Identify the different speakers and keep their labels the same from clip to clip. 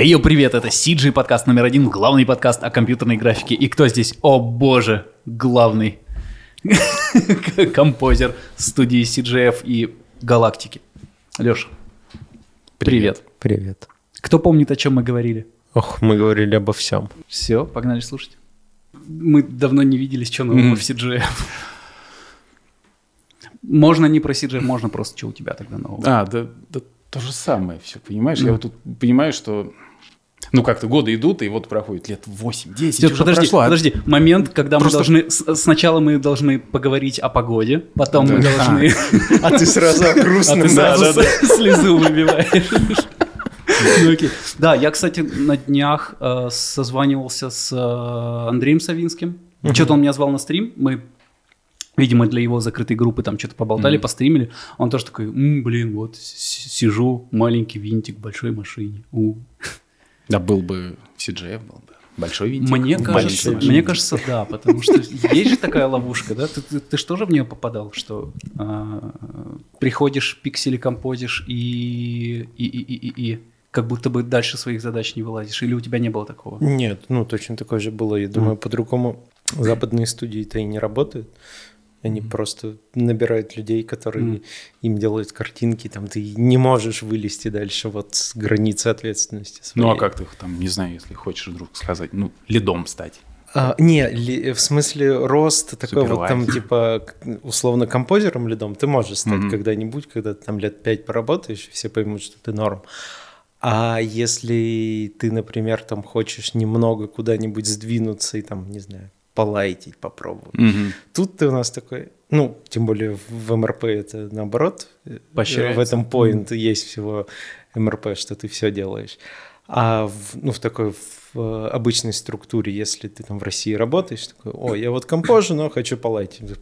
Speaker 1: Йо, привет, это CG подкаст номер один, главный подкаст о компьютерной графике. И кто здесь? О боже, главный композер студии CGF и Галактики. Леша, привет.
Speaker 2: Привет.
Speaker 1: Кто помнит, о чем мы говорили?
Speaker 2: Ох, мы говорили обо всем.
Speaker 1: Все, погнали слушать. Мы давно не виделись, что нового в CGF. Можно не про CGF, можно просто, что у тебя тогда нового.
Speaker 3: А, да, да то же самое все, понимаешь? Я вот тут понимаю, что ну, как-то годы идут, и вот проходит лет 8-10,
Speaker 1: Всё,
Speaker 3: уже
Speaker 1: подожди,
Speaker 3: прошло. а-
Speaker 1: подожди, момент, когда
Speaker 3: Просто-
Speaker 1: мы должны... Сначала мы должны поговорить о погоде, потом мы
Speaker 3: Да.
Speaker 1: должны...
Speaker 2: А ты сразу о
Speaker 1: А ты сразу слезу выбиваешь. Ну, окей. Да, я, кстати, на днях э, созванивался с э, Андреем Савинским. Что-то он меня звал на стрим. Мы, видимо, для его закрытой группы там что-то поболтали, постримили. Он тоже такой, «М, блин, вот сижу, маленький винтик в большой машине. У».
Speaker 3: Да, был бы CGF, был бы большой винтик.
Speaker 1: Мне кажется, мне кажется, да, потому что есть же такая ловушка, да? Ты, ты, ты ж тоже в нее попадал, что а, приходишь, пиксели композишь и, и, и, и, и, и как будто бы дальше своих задач не вылазишь, или у тебя не было такого?
Speaker 2: Нет, ну точно такое же было. Я думаю, по-другому западные студии-то и не работают. Они просто набирают людей, которые им делают картинки, там ты не можешь вылезти дальше вот с границы ответственности.
Speaker 3: Ну, а
Speaker 2: своей.
Speaker 3: как ты там, не знаю, если хочешь вдруг сказать, ну, лидом стать.
Speaker 2: А, не, ли- в смысле рост такой вот там типа условно композером лидом ты можешь стать
Speaker 3: Мгм.
Speaker 2: когда-нибудь, когда ты там лет пять поработаешь, и все поймут, что ты норм. А если ты, например, там хочешь немного куда-нибудь сдвинуться и там, не знаю, полайтить, попробовать.
Speaker 3: Мгм.
Speaker 2: Тут ты у нас такой, ну, тем более в МРП это наоборот, э,
Speaker 1: Поощряется.
Speaker 2: в этом point есть всего МРП, что ты все делаешь. А в, ну, в такой в э, обычной структуре, если ты там в России работаешь, такой, о, я вот компожу, но хочу полайтить.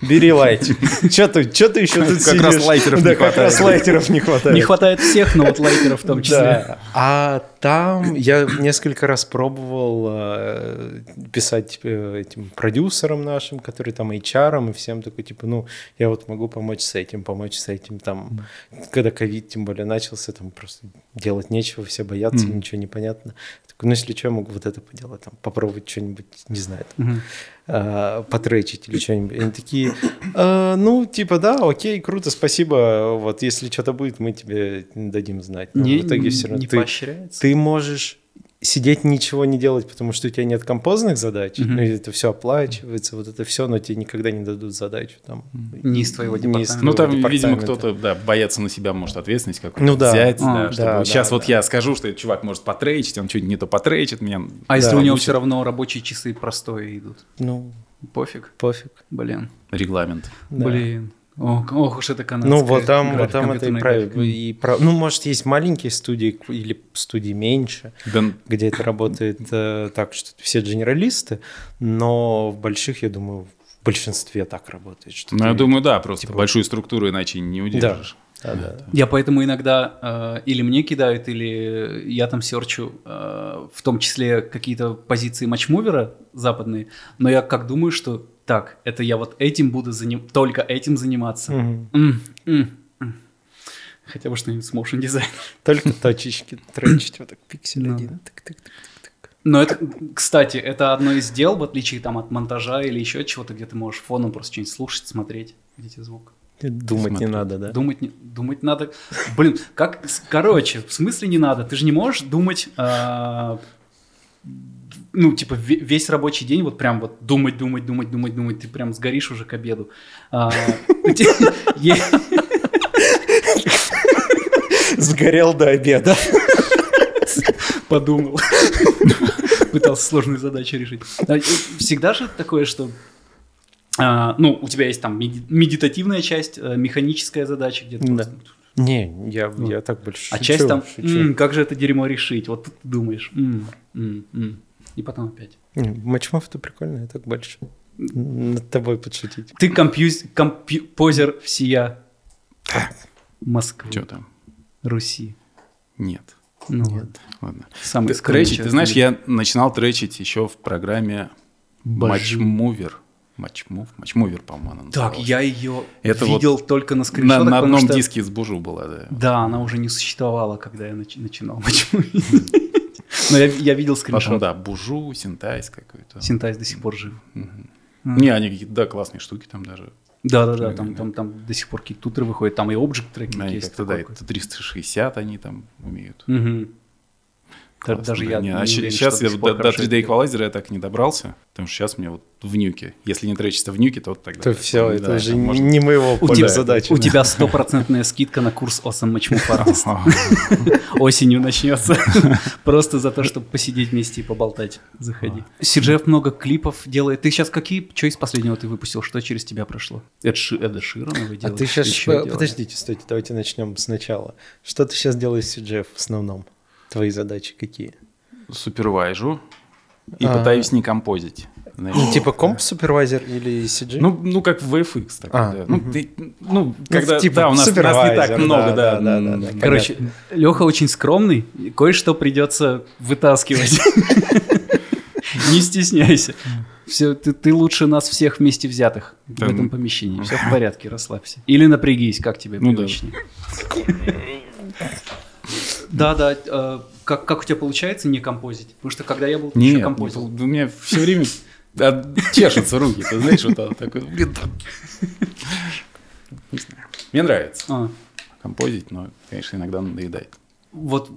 Speaker 2: Бери лайтик. Что ты, чё ты еще тут
Speaker 3: Как раз лайтеров
Speaker 2: Да,
Speaker 3: не
Speaker 2: как раз
Speaker 3: хватает.
Speaker 2: лайтеров не хватает.
Speaker 1: Не хватает всех, но вот лайтеров в том числе.
Speaker 2: Да. А там я несколько раз пробовал э, писать э, этим продюсерам нашим, которые там HR и всем такой, типа, ну, я вот могу помочь с этим, помочь с этим. Там, когда ковид тем более начался, там просто делать нечего, все боятся,
Speaker 3: Мгм.
Speaker 2: ничего не понятно. Такой, ну, если что, я могу вот это поделать, там, попробовать что-нибудь, не знаю, там,
Speaker 1: Мгм.
Speaker 2: э, потречить или что-нибудь. Они такие, «Э, ну, типа, да, окей, круто, спасибо. Вот если что-то будет, мы тебе дадим знать. Но
Speaker 1: Не,
Speaker 2: в итоге все равно
Speaker 1: не
Speaker 2: ты,
Speaker 1: поощряется.
Speaker 2: ты можешь сидеть ничего не делать, потому что у тебя нет композных задач,
Speaker 1: Мгм.
Speaker 2: ну, это все оплачивается, вот это все, но тебе никогда не дадут задачу там.
Speaker 1: Не из твоего
Speaker 2: Не из
Speaker 1: департамента.
Speaker 3: Ну, там,
Speaker 2: департамента.
Speaker 3: видимо, кто-то, да, боится на себя, может, ответственность какую-то
Speaker 2: Ну да.
Speaker 3: взять,
Speaker 1: А,
Speaker 3: да,
Speaker 2: да,
Speaker 3: чтобы
Speaker 2: да,
Speaker 3: сейчас вот
Speaker 2: да.
Speaker 3: я скажу, что этот чувак может потречить, он что-нибудь не то потречит меня.
Speaker 1: А если
Speaker 2: Да,
Speaker 1: у него все равно рабочие часы простые идут?
Speaker 2: Ну,
Speaker 1: Пофиг,
Speaker 2: пофиг.
Speaker 1: блин,
Speaker 3: Регламент.
Speaker 2: Да.
Speaker 1: блин. Ох, ох уж это канадская
Speaker 2: Ну, вот там, вот там это и
Speaker 1: графика.
Speaker 2: И прав- Ну, может, есть маленькие студии или студии меньше,
Speaker 3: Да,
Speaker 2: где это работает э, так, что все генералисты, но в больших, я думаю, в большинстве так работает. Что
Speaker 3: ну, я
Speaker 2: ты-
Speaker 3: думаю, да, просто
Speaker 2: типа-
Speaker 3: большую структуру иначе не удержишь.
Speaker 2: Да, да.
Speaker 1: Я поэтому иногда э, или мне кидают, или я там серчу, э, в том числе какие-то позиции матчмувера западные, но я как думаю, что так, это я вот этим буду заним... только этим заниматься. М, м, м. Хотя бы что-нибудь с motion дизайн.
Speaker 2: Только точечки тречить, вот так пиксель
Speaker 1: Ну
Speaker 2: один.
Speaker 1: Но это, кстати, это одно из дел, в отличие там от монтажа или еще чего-то, где ты можешь фоном просто что-нибудь слушать, смотреть, видите звук.
Speaker 2: Думать не
Speaker 3: Смотри.
Speaker 2: надо, да?
Speaker 1: Думать, не, думать надо. Блин, как. Короче, в смысле не надо? Ты же не можешь думать. а, ну, типа, ве- весь рабочий день, вот прям вот думать, думать, думать, думать, думать, ты прям сгоришь уже к обеду. А,
Speaker 2: Сгорел до обеда.
Speaker 1: Подумал. Пытался сложные задачи решить. А, Всегда же такое, что ну, у тебя есть там меди- медитативная часть, э, механическая задача где-то.
Speaker 2: Да. Не, я, я так больше
Speaker 1: А
Speaker 2: шучу,
Speaker 1: часть там,
Speaker 2: шучу.
Speaker 1: «М, как же это дерьмо решить? Вот тут ты думаешь, «М, м, м». и потом опять.
Speaker 2: Не, Матчмов это прикольно, я так больше над тобой подшутить.
Speaker 1: Ты компьюз, композер всея Москвы,
Speaker 3: Что там?
Speaker 1: Руси.
Speaker 3: Нет.
Speaker 1: Ну,
Speaker 2: Нет.
Speaker 1: ладно.
Speaker 3: Ладно.
Speaker 1: Самый
Speaker 3: Ты- Тречить, ты знаешь, я начинал тречить еще в программе
Speaker 1: Бажу.
Speaker 3: Matchmover. Матчмув, матчмувер, по-моему, она
Speaker 1: Так, я ее
Speaker 3: Это
Speaker 1: видел только на
Speaker 3: На,
Speaker 1: скриншотах.
Speaker 3: на
Speaker 1: потому
Speaker 3: одном
Speaker 1: что-
Speaker 3: диске с Бужу была, да.
Speaker 1: Да, она уже не существовала, когда я нач- начинал. Почему? Но я, я видел
Speaker 3: Потом,
Speaker 1: скриншот.
Speaker 3: да, Бужу, Синтайс какой-то.
Speaker 1: Синтайз до сих пор жив.
Speaker 3: Не, они какие-то, да, классные штуки там даже.
Speaker 1: Да-да-да,
Speaker 3: Да,
Speaker 1: там,
Speaker 3: да.
Speaker 1: там, там до сих пор какие-то тутеры выходят, там и обжект трекинг
Speaker 3: Они
Speaker 1: есть.
Speaker 3: как-то, да, это 360 они там умеют.
Speaker 1: какой-то. Да-
Speaker 3: Классно,
Speaker 1: Даже
Speaker 3: да.
Speaker 1: я
Speaker 3: Не,
Speaker 1: не
Speaker 3: а
Speaker 1: уверен,
Speaker 3: сейчас я
Speaker 1: до
Speaker 3: до,
Speaker 1: пор
Speaker 3: до
Speaker 1: хорошо
Speaker 3: 3D
Speaker 1: это делают.
Speaker 3: эквалайзера я так не добрался, потому что сейчас мне вот в нюке. Если не тречится в нюке, то вот тогда.
Speaker 2: То
Speaker 3: так,
Speaker 2: все,
Speaker 3: да,
Speaker 2: это уже
Speaker 3: там можно-
Speaker 2: не моего
Speaker 1: У тебя,
Speaker 2: задачи.
Speaker 1: у тебя стопроцентная скидка на курс Awesome Matchmove. Осенью начнется. Просто за то, чтобы посидеть вместе и поболтать. Заходи. Сиджев много клипов делает. Ты сейчас какие? Что из последнего ты выпустил? Что через тебя прошло? Эд Ши- Эда Ширана вы
Speaker 2: А
Speaker 1: делаете?
Speaker 2: ты сейчас... Подождите, стойте, давайте начнем сначала. Что ты сейчас делаешь с CGF в основном? Твои задачи какие?
Speaker 3: Супервайжу и
Speaker 2: А.
Speaker 3: пытаюсь не композить. знаешь.
Speaker 2: Ну, типа комп супервайзер или CG?
Speaker 3: Ну, ну, как в VFX. Так,
Speaker 2: А,
Speaker 3: да. ну,
Speaker 2: мгм.
Speaker 3: ты- ну, когда,
Speaker 2: типа
Speaker 3: да, у нас, нас не так много,
Speaker 2: да,
Speaker 3: да.
Speaker 2: да, да, да, да.
Speaker 1: Короче, Леха очень скромный, кое-что придется вытаскивать. Не стесняйся. Все, ты, ты лучше нас всех вместе взятых в
Speaker 3: Да,
Speaker 1: этом
Speaker 3: ну.
Speaker 1: помещении. Все в порядке, расслабься. Или напрягись, как тебе
Speaker 3: Ну
Speaker 1: привычнее. Да, да. э, Как, как у тебя получается не композить? Потому что когда я был, ты еще
Speaker 3: Нет,
Speaker 1: композил.
Speaker 3: у меня все время а, чешутся руки, ты знаешь, вот так, такой, блин, да. Не знаю. Мне нравится
Speaker 1: А,
Speaker 3: композить, но, конечно, иногда надоедает.
Speaker 1: вот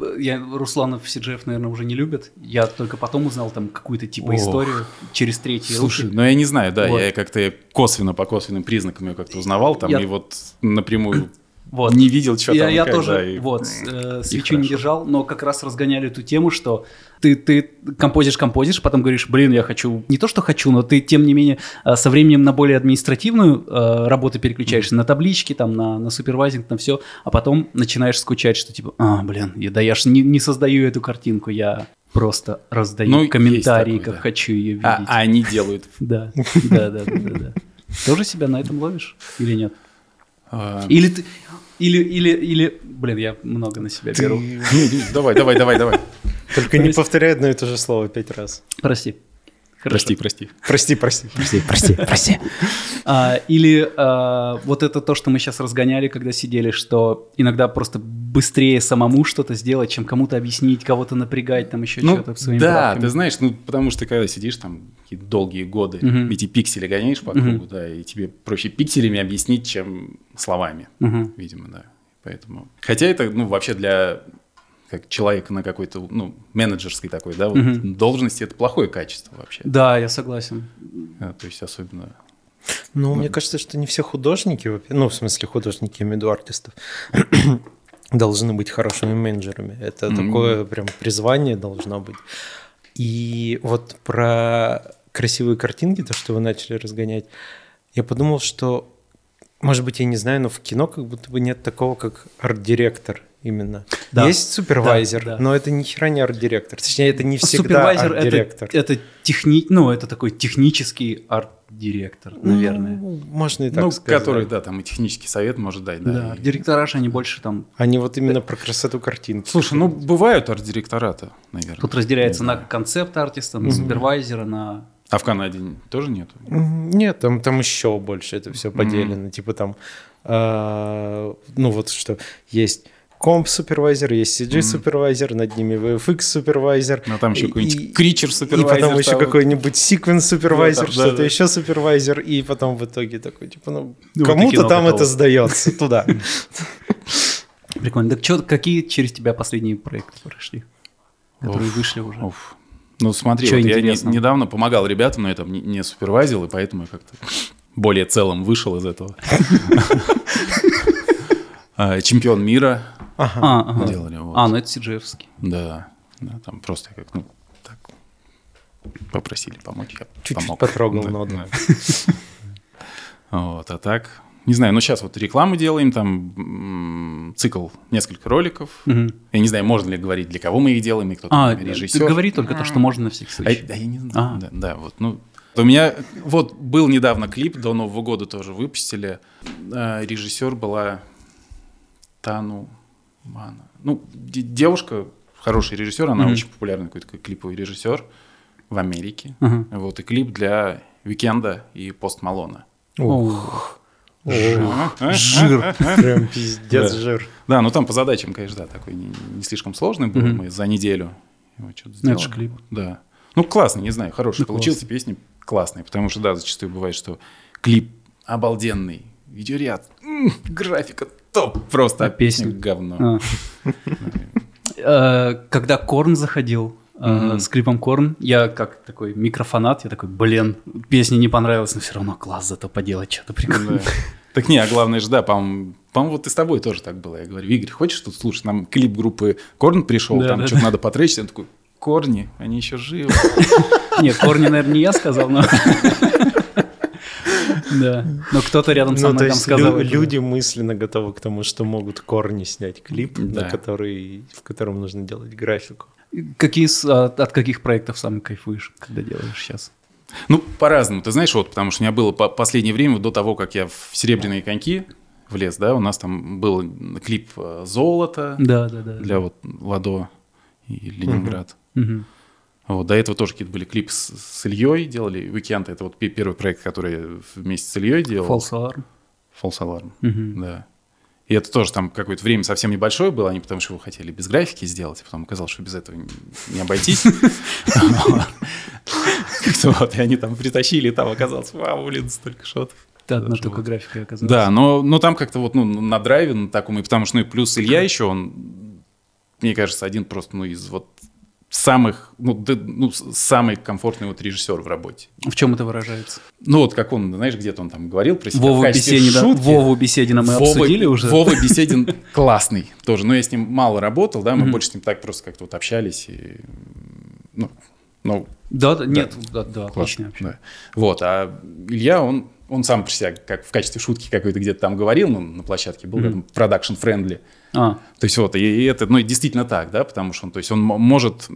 Speaker 1: э, я, Русланов CGF, наверное, уже не любят. Я только потом узнал там какую-то типа
Speaker 3: Ох.
Speaker 1: историю через третьи
Speaker 3: Слушай,
Speaker 1: руки.
Speaker 3: ну я не знаю, да,
Speaker 1: Вот.
Speaker 3: я как-то косвенно по косвенным признакам ее как-то узнавал там,
Speaker 1: Я-
Speaker 3: и вот напрямую
Speaker 1: Вот.
Speaker 3: не видел, что
Speaker 1: я,
Speaker 3: там
Speaker 1: я тоже
Speaker 3: и-
Speaker 1: вот э, свечу не держал, но как раз разгоняли эту тему, что ты ты композишь композишь, потом говоришь, блин, я хочу не то что хочу, но ты тем не менее э, со временем на более административную э, работу переключаешься, на таблички, там на на супервайзинг, на все, а потом начинаешь скучать, что типа, а, блин, я, да я ж не, не создаю эту картинку, я просто раздаю
Speaker 3: Ну,
Speaker 1: комментарии,
Speaker 3: такое,
Speaker 1: как
Speaker 3: да.
Speaker 1: хочу ее видеть.
Speaker 3: А, а они делают.
Speaker 1: Да, да, да, да, да. Тоже себя на этом ловишь или нет?
Speaker 3: А,
Speaker 1: Или ты, или, или, или, блин, я много на себя беру.
Speaker 3: Давай, давай, давай, давай.
Speaker 2: Только не повторяй одно и то же слово пять раз.
Speaker 1: Прости. Хорошо.
Speaker 3: Прости, прости.
Speaker 2: Прости, прости.
Speaker 1: прости, прости, прости. А, или а, вот это то, что мы сейчас разгоняли, когда сидели, что иногда просто быстрее самому что-то сделать, чем кому-то объяснить, кого-то напрягать, там еще
Speaker 3: Ну,
Speaker 1: что-то своими
Speaker 3: да,
Speaker 1: правками.
Speaker 3: ты знаешь, ну, потому что когда сидишь там какие-то долгие годы,
Speaker 1: Мгм.
Speaker 3: эти пиксели гоняешь по кругу, да, и тебе проще пикселями объяснить, чем словами,
Speaker 1: Мгм.
Speaker 3: видимо, да. Поэтому... Хотя это, ну, вообще для как человека на какой-то, ну, менеджерской такой, да, вот,
Speaker 1: Мгм.
Speaker 3: должности это плохое качество вообще.
Speaker 1: Да, я согласен.
Speaker 3: А, то есть особенно...
Speaker 2: Ну, мне кажется, что не все художники, ну, в смысле художники, я имею в виду артистов, должны быть хорошими менеджерами. Это
Speaker 3: Мгм.
Speaker 2: такое прям призвание должно быть. И вот про красивые картинки, то, что вы начали разгонять, я подумал, что, может быть, я не знаю, но в кино как будто бы нет такого, как арт-директор именно.
Speaker 1: Да.
Speaker 2: Есть супервайзер,
Speaker 1: Да, да.
Speaker 2: но это ни хера не арт-директор. Точнее, это не всегда
Speaker 1: Супервайзер это,
Speaker 2: арт-директор.
Speaker 1: это техни... ну, это такой технический арт-директор, наверное.
Speaker 2: Ну, можно и так
Speaker 3: ну,
Speaker 2: сказать.
Speaker 3: который, да, там и технический совет может дать, да.
Speaker 1: да,
Speaker 3: и-
Speaker 1: директора же они больше там
Speaker 2: Они вот именно про красоту картинки.
Speaker 3: Слушай, ну, бывают арт-директората, наверное.
Speaker 1: Тут разделяется на концепт-артиста, на супервайзера, на...
Speaker 3: А в Канаде тоже нету?
Speaker 2: Нет, там, там еще больше это все поделено. Типа там, а, ну вот что, есть комп супервайзер, есть CG супервайзер, над ними VFX супервайзер.
Speaker 3: Ну, там еще
Speaker 2: И-
Speaker 3: какой-нибудь кричер
Speaker 2: И
Speaker 3: супервайзер.
Speaker 2: потом еще какой-нибудь секвенс супервайзер,
Speaker 3: Да, да,
Speaker 2: что-то
Speaker 3: да.
Speaker 2: еще супервайзер, и потом в итоге такой, типа, ну,
Speaker 1: Ну, и
Speaker 2: кому-то там
Speaker 1: готово.
Speaker 2: это сдается туда.
Speaker 1: Прикольно. Так что, какие через тебя последние проекты прошли? Которые
Speaker 3: Уф,
Speaker 1: вышли уже?
Speaker 3: Уф. Ну, смотри, вот я не- недавно помогал ребятам, но я там не, не супервайзил, и поэтому я как-то более целым вышел из этого. А, Чемпион мира
Speaker 2: Ага.
Speaker 1: А, ага.
Speaker 3: делали. вот.
Speaker 1: А, ну это CGF-ский.
Speaker 3: Да, да, там просто как, ну, так, попросили помочь, я
Speaker 2: Чуть-чуть
Speaker 3: помог.
Speaker 2: потрогал
Speaker 3: Да,
Speaker 2: ноду.
Speaker 3: да. Вот, а так, не знаю, ну сейчас вот рекламу делаем, там цикл, несколько роликов.
Speaker 1: Мгм.
Speaker 3: Я не знаю, можно ли говорить, для кого мы их делаем, и кто
Speaker 1: А,
Speaker 3: там
Speaker 1: ты
Speaker 3: режиссер.
Speaker 1: говори только то, что можно на всякий
Speaker 3: А,
Speaker 1: случай.
Speaker 3: да, я не знаю.
Speaker 1: А.
Speaker 3: Да, да, вот, ну, у меня вот был недавно клип, до Нового года тоже выпустили. А, режиссер была Тану Муино. Ну, де- девушка, хороший режиссер, она
Speaker 1: Мгм.
Speaker 3: очень популярный какой-то клиповый режиссер в Америке.
Speaker 1: Ага.
Speaker 3: Вот, и клип для Викенда и Пост Малона.
Speaker 2: Ух,
Speaker 3: А?
Speaker 2: жир. Прям пиздец
Speaker 3: Да.
Speaker 2: жир.
Speaker 3: Да, ну там по задачам, конечно, да, такой не, не слишком сложный был. Мы за неделю его что-то
Speaker 1: Ну,
Speaker 3: сделали.
Speaker 1: это клип.
Speaker 3: Да. Ну, классный, не знаю, хороший
Speaker 1: Ну,
Speaker 3: получился, песни классные, потому что, да, зачастую бывает, что клип обалденный, видеоряд, графика топ, просто,
Speaker 1: А
Speaker 3: песня говно.
Speaker 1: Э, Когда Корн заходил э, с клипом Корн, я как такой микрофанат, я такой, блин, песня не понравилась, но все равно класс зато поделать что-то прикольное.
Speaker 3: Да. Так не, а главное же, да, по-моему, вот и с тобой тоже так было. Я говорю, Игорь, хочешь тут слушать? Нам клип группы Корн пришел,
Speaker 1: Да,
Speaker 3: там
Speaker 1: да,
Speaker 3: что-то надо потречить. Он такой, Корни, они еще живы.
Speaker 1: Нет, Корни, наверное, не я сказал, но... Да, но кто-то рядом со
Speaker 2: Ну,
Speaker 1: мной там сказал.
Speaker 2: люди мысленно готовы к тому, что могут корни снять клип, в котором нужно делать графику.
Speaker 1: Какие, а, от каких проектов сам кайфуешь, когда делаешь сейчас?
Speaker 3: Ну, по-разному. Ты знаешь, вот, потому что у меня было по последнее время, до того, как я в «Серебряные коньки» влез, да, у нас там был клип э, «Золото»
Speaker 1: Да, да, да.
Speaker 3: для вот Ладо и Ленинград.
Speaker 1: Мгм.
Speaker 3: Вот, до этого тоже какие-то были клипы с, с Ильей делали. «Уикенд» — это вот пе- первый проект, который вместе с Ильей делал.
Speaker 1: False Alarm.
Speaker 3: False Alarm.
Speaker 1: Мгм.
Speaker 3: Да. И это тоже там какое-то время совсем небольшое было, они потому что его хотели без графики сделать, а потом оказалось, что без этого не- обойтись. Вот, и они там притащили, и там оказалось, вау, блин, столько шотов.
Speaker 1: Да, одна только графика оказалась.
Speaker 3: Да, но, но там как-то вот ну, на драйве на таком, и потому что, ну и плюс Илья еще, он, мне кажется, один просто, ну, из вот самых, ну, да, ну, самый комфортный вот режиссер в работе.
Speaker 1: В чем это выражается?
Speaker 3: Ну, вот как он, знаешь, где-то он там говорил про себя в
Speaker 1: Вову
Speaker 3: качестве
Speaker 1: Беседина,
Speaker 3: шутки.
Speaker 1: Вову Беседина мы
Speaker 3: Вова-
Speaker 1: обсудили уже.
Speaker 3: Вова Беседин классный тоже. Но я с ним мало работал, да, мы больше с ним так просто как-то вот общались. И, ну, ну,
Speaker 1: Да, да, нет, да, да, отлично вообще.
Speaker 3: да. Вот, а Илья, он, он сам про себя как в качестве шутки какой-то где-то там говорил, ну, на площадке был,
Speaker 1: Мгм.
Speaker 3: production friendly.
Speaker 1: А,
Speaker 3: То есть вот, и, и это, ну, и действительно так, да, потому что он, то есть он может,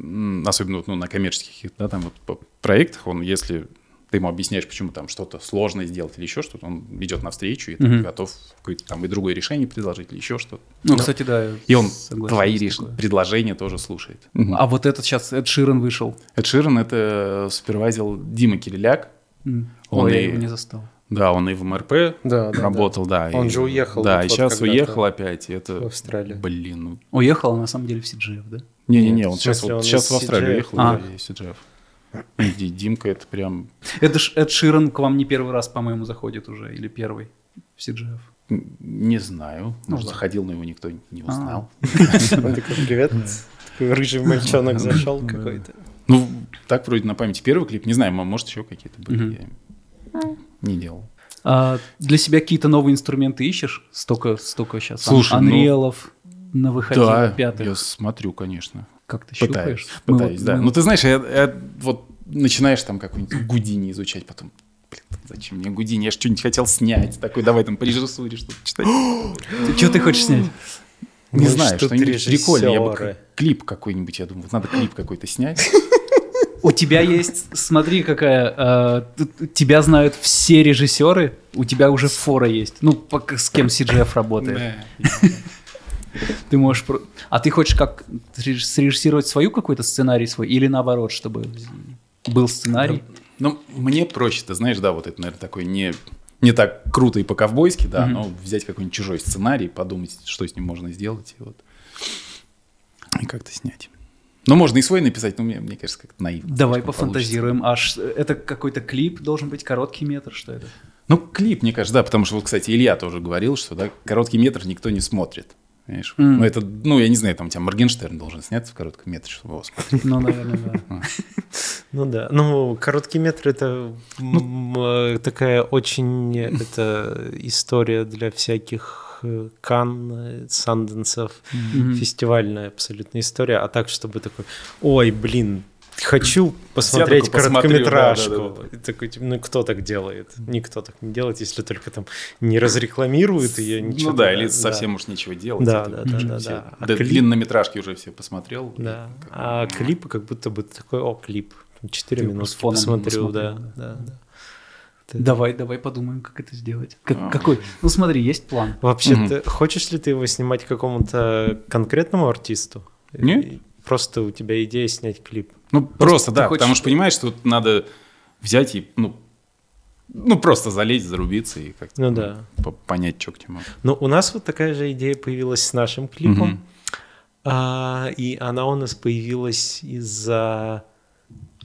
Speaker 3: особенно вот, ну, на коммерческих да, там вот по- проектах, он, если ты ему объясняешь, почему там что-то сложное сделать или еще что-то, он идет навстречу и
Speaker 1: Мгм.
Speaker 3: готов какое-то там и другое решение предложить или еще что-то.
Speaker 1: ну, кстати, да. я
Speaker 3: И он твои реш- предложения тоже слушает.
Speaker 1: А вот этот сейчас Эд Ширен вышел.
Speaker 3: Эд Ширен — это супервайзер Дима Кириляк.
Speaker 1: М.
Speaker 3: Он
Speaker 1: Ой, я
Speaker 3: и-
Speaker 1: его не застал.
Speaker 3: Да, он и в МРП
Speaker 2: Да, да,
Speaker 3: работал, да.
Speaker 2: Он
Speaker 3: и-
Speaker 2: же уехал
Speaker 3: Да,
Speaker 2: вот-
Speaker 3: и
Speaker 2: вот
Speaker 3: сейчас уехал опять. и Это,
Speaker 2: в Австралию.
Speaker 3: блин, ну...
Speaker 1: Уехал, а на самом деле в CGF, да?
Speaker 3: Не-не-не, он
Speaker 2: в
Speaker 3: сейчас, вот,
Speaker 2: он
Speaker 3: сейчас в Австралию
Speaker 2: CGF.
Speaker 3: уехал,
Speaker 1: А.
Speaker 3: да, из CGF. И Ди- Димка это прям...
Speaker 1: Это ж Эд Ширен к вам не первый раз, по-моему, заходит уже, или первый в CGF.
Speaker 3: Не знаю.
Speaker 1: Ну
Speaker 3: Может, заходил, но его никто не
Speaker 1: А.
Speaker 3: узнал.
Speaker 2: Он такой, привет. Рыжий мальчонок зашел
Speaker 1: Да.
Speaker 2: какой-то.
Speaker 3: Ну, так вроде на памяти первый клип. Не знаю, может, еще какие-то были. Не делал.
Speaker 1: А для себя какие-то новые инструменты ищешь? Столько, столько сейчас.
Speaker 3: Слушай, ну-
Speaker 1: Анриэлов на выходе
Speaker 3: Да,
Speaker 1: пятых.
Speaker 3: я смотрю, конечно.
Speaker 1: Как ты
Speaker 3: Пытаюсь,
Speaker 1: щупаешь? Мы
Speaker 3: пытаюсь,
Speaker 1: вот-
Speaker 3: да.
Speaker 1: мы
Speaker 3: Ну,
Speaker 1: вот-
Speaker 3: ты знаешь, я, я вот начинаешь там какой-нибудь Гудини изучать, потом, блин, зачем мне Гудини? Я же что-нибудь хотел снять. Такой, давай там по режиссуре что-то читать.
Speaker 1: Ты- Что ты хочешь снять?
Speaker 3: Не
Speaker 2: Мы
Speaker 3: знаю, что-нибудь прикольное. Я бы клип какой-нибудь, я думаю, вот надо клип какой-то снять.
Speaker 1: У тебя есть, смотри, какая, э, тебя знают все режиссеры, у тебя уже фора есть. Ну, с кем CGF работает. Ты можешь... А ты хочешь как среж- срежиссировать свою какой-то сценарий свой или наоборот, чтобы был сценарий?
Speaker 3: Ну, мне проще, ты знаешь, да, вот это, наверное, такой не, не так круто и по-ковбойски, да,
Speaker 1: Мгм.
Speaker 3: но взять какой-нибудь чужой сценарий, подумать, что с ним можно сделать, и вот и как-то снять. Ну, можно и свой написать, но мне, мне кажется, как-то наивно.
Speaker 1: Давай пофантазируем. Аж это какой-то клип должен быть короткий метр, что это?
Speaker 3: получится. Ну, клип, мне кажется, да, потому что, вот, кстати, Илья тоже говорил, что, да, короткий метр никто не смотрит. Понимаешь?
Speaker 1: Мгм.
Speaker 3: Ну, это, ну, я не знаю, там у тебя Моргенштерн должен сняться в коротком метре, чтобы его смотреть.
Speaker 1: Ну, наверное, да.
Speaker 2: Ну да. Ну, короткий метр это м, э, такая очень это история для всяких э, Кан, э, Санденсов,
Speaker 1: Мгм.
Speaker 2: фестивальная абсолютно история. А так, чтобы такой, ой, блин, хочу посмотреть
Speaker 3: такой посмотрю,
Speaker 2: короткометражку.
Speaker 3: да-да-да.
Speaker 2: И такой, типа, ну кто так делает? Никто так не делает, если только там не разрекламирует ее, ничего.
Speaker 3: ну да, или
Speaker 2: да.
Speaker 3: совсем уж нечего делать.
Speaker 2: Да,
Speaker 3: это
Speaker 2: да, да, да,
Speaker 3: все-
Speaker 2: да. А
Speaker 3: да,
Speaker 2: клип-
Speaker 3: Длиннометражки уже все посмотрел. и
Speaker 2: Да.
Speaker 3: как бы,
Speaker 2: А клипы как будто бы такой, о, клип. Четыре
Speaker 1: Ты
Speaker 2: минуты посмотрю, да,
Speaker 1: посмотрел,
Speaker 2: да, да. Ты-
Speaker 1: Давай, давай подумаем, как это сделать. Как-
Speaker 3: А.
Speaker 1: какой? Ну, смотри, есть план.
Speaker 2: Вообще,
Speaker 3: Мгм.
Speaker 2: ты, хочешь ли ты его снимать какому-то конкретному артисту?
Speaker 3: Нет.
Speaker 2: И Просто у тебя идея снять клип.
Speaker 3: Ну, просто,
Speaker 1: ты
Speaker 3: да,
Speaker 1: хочешь-
Speaker 3: потому что понимаешь, что тут надо взять и, ну, Ну, просто залезть, зарубиться и как-то
Speaker 2: Ну да.
Speaker 3: по- понять, что к чему.
Speaker 2: Но у нас вот такая же идея появилась с нашим клипом.
Speaker 3: Мгм.
Speaker 2: А, и она у нас появилась из-за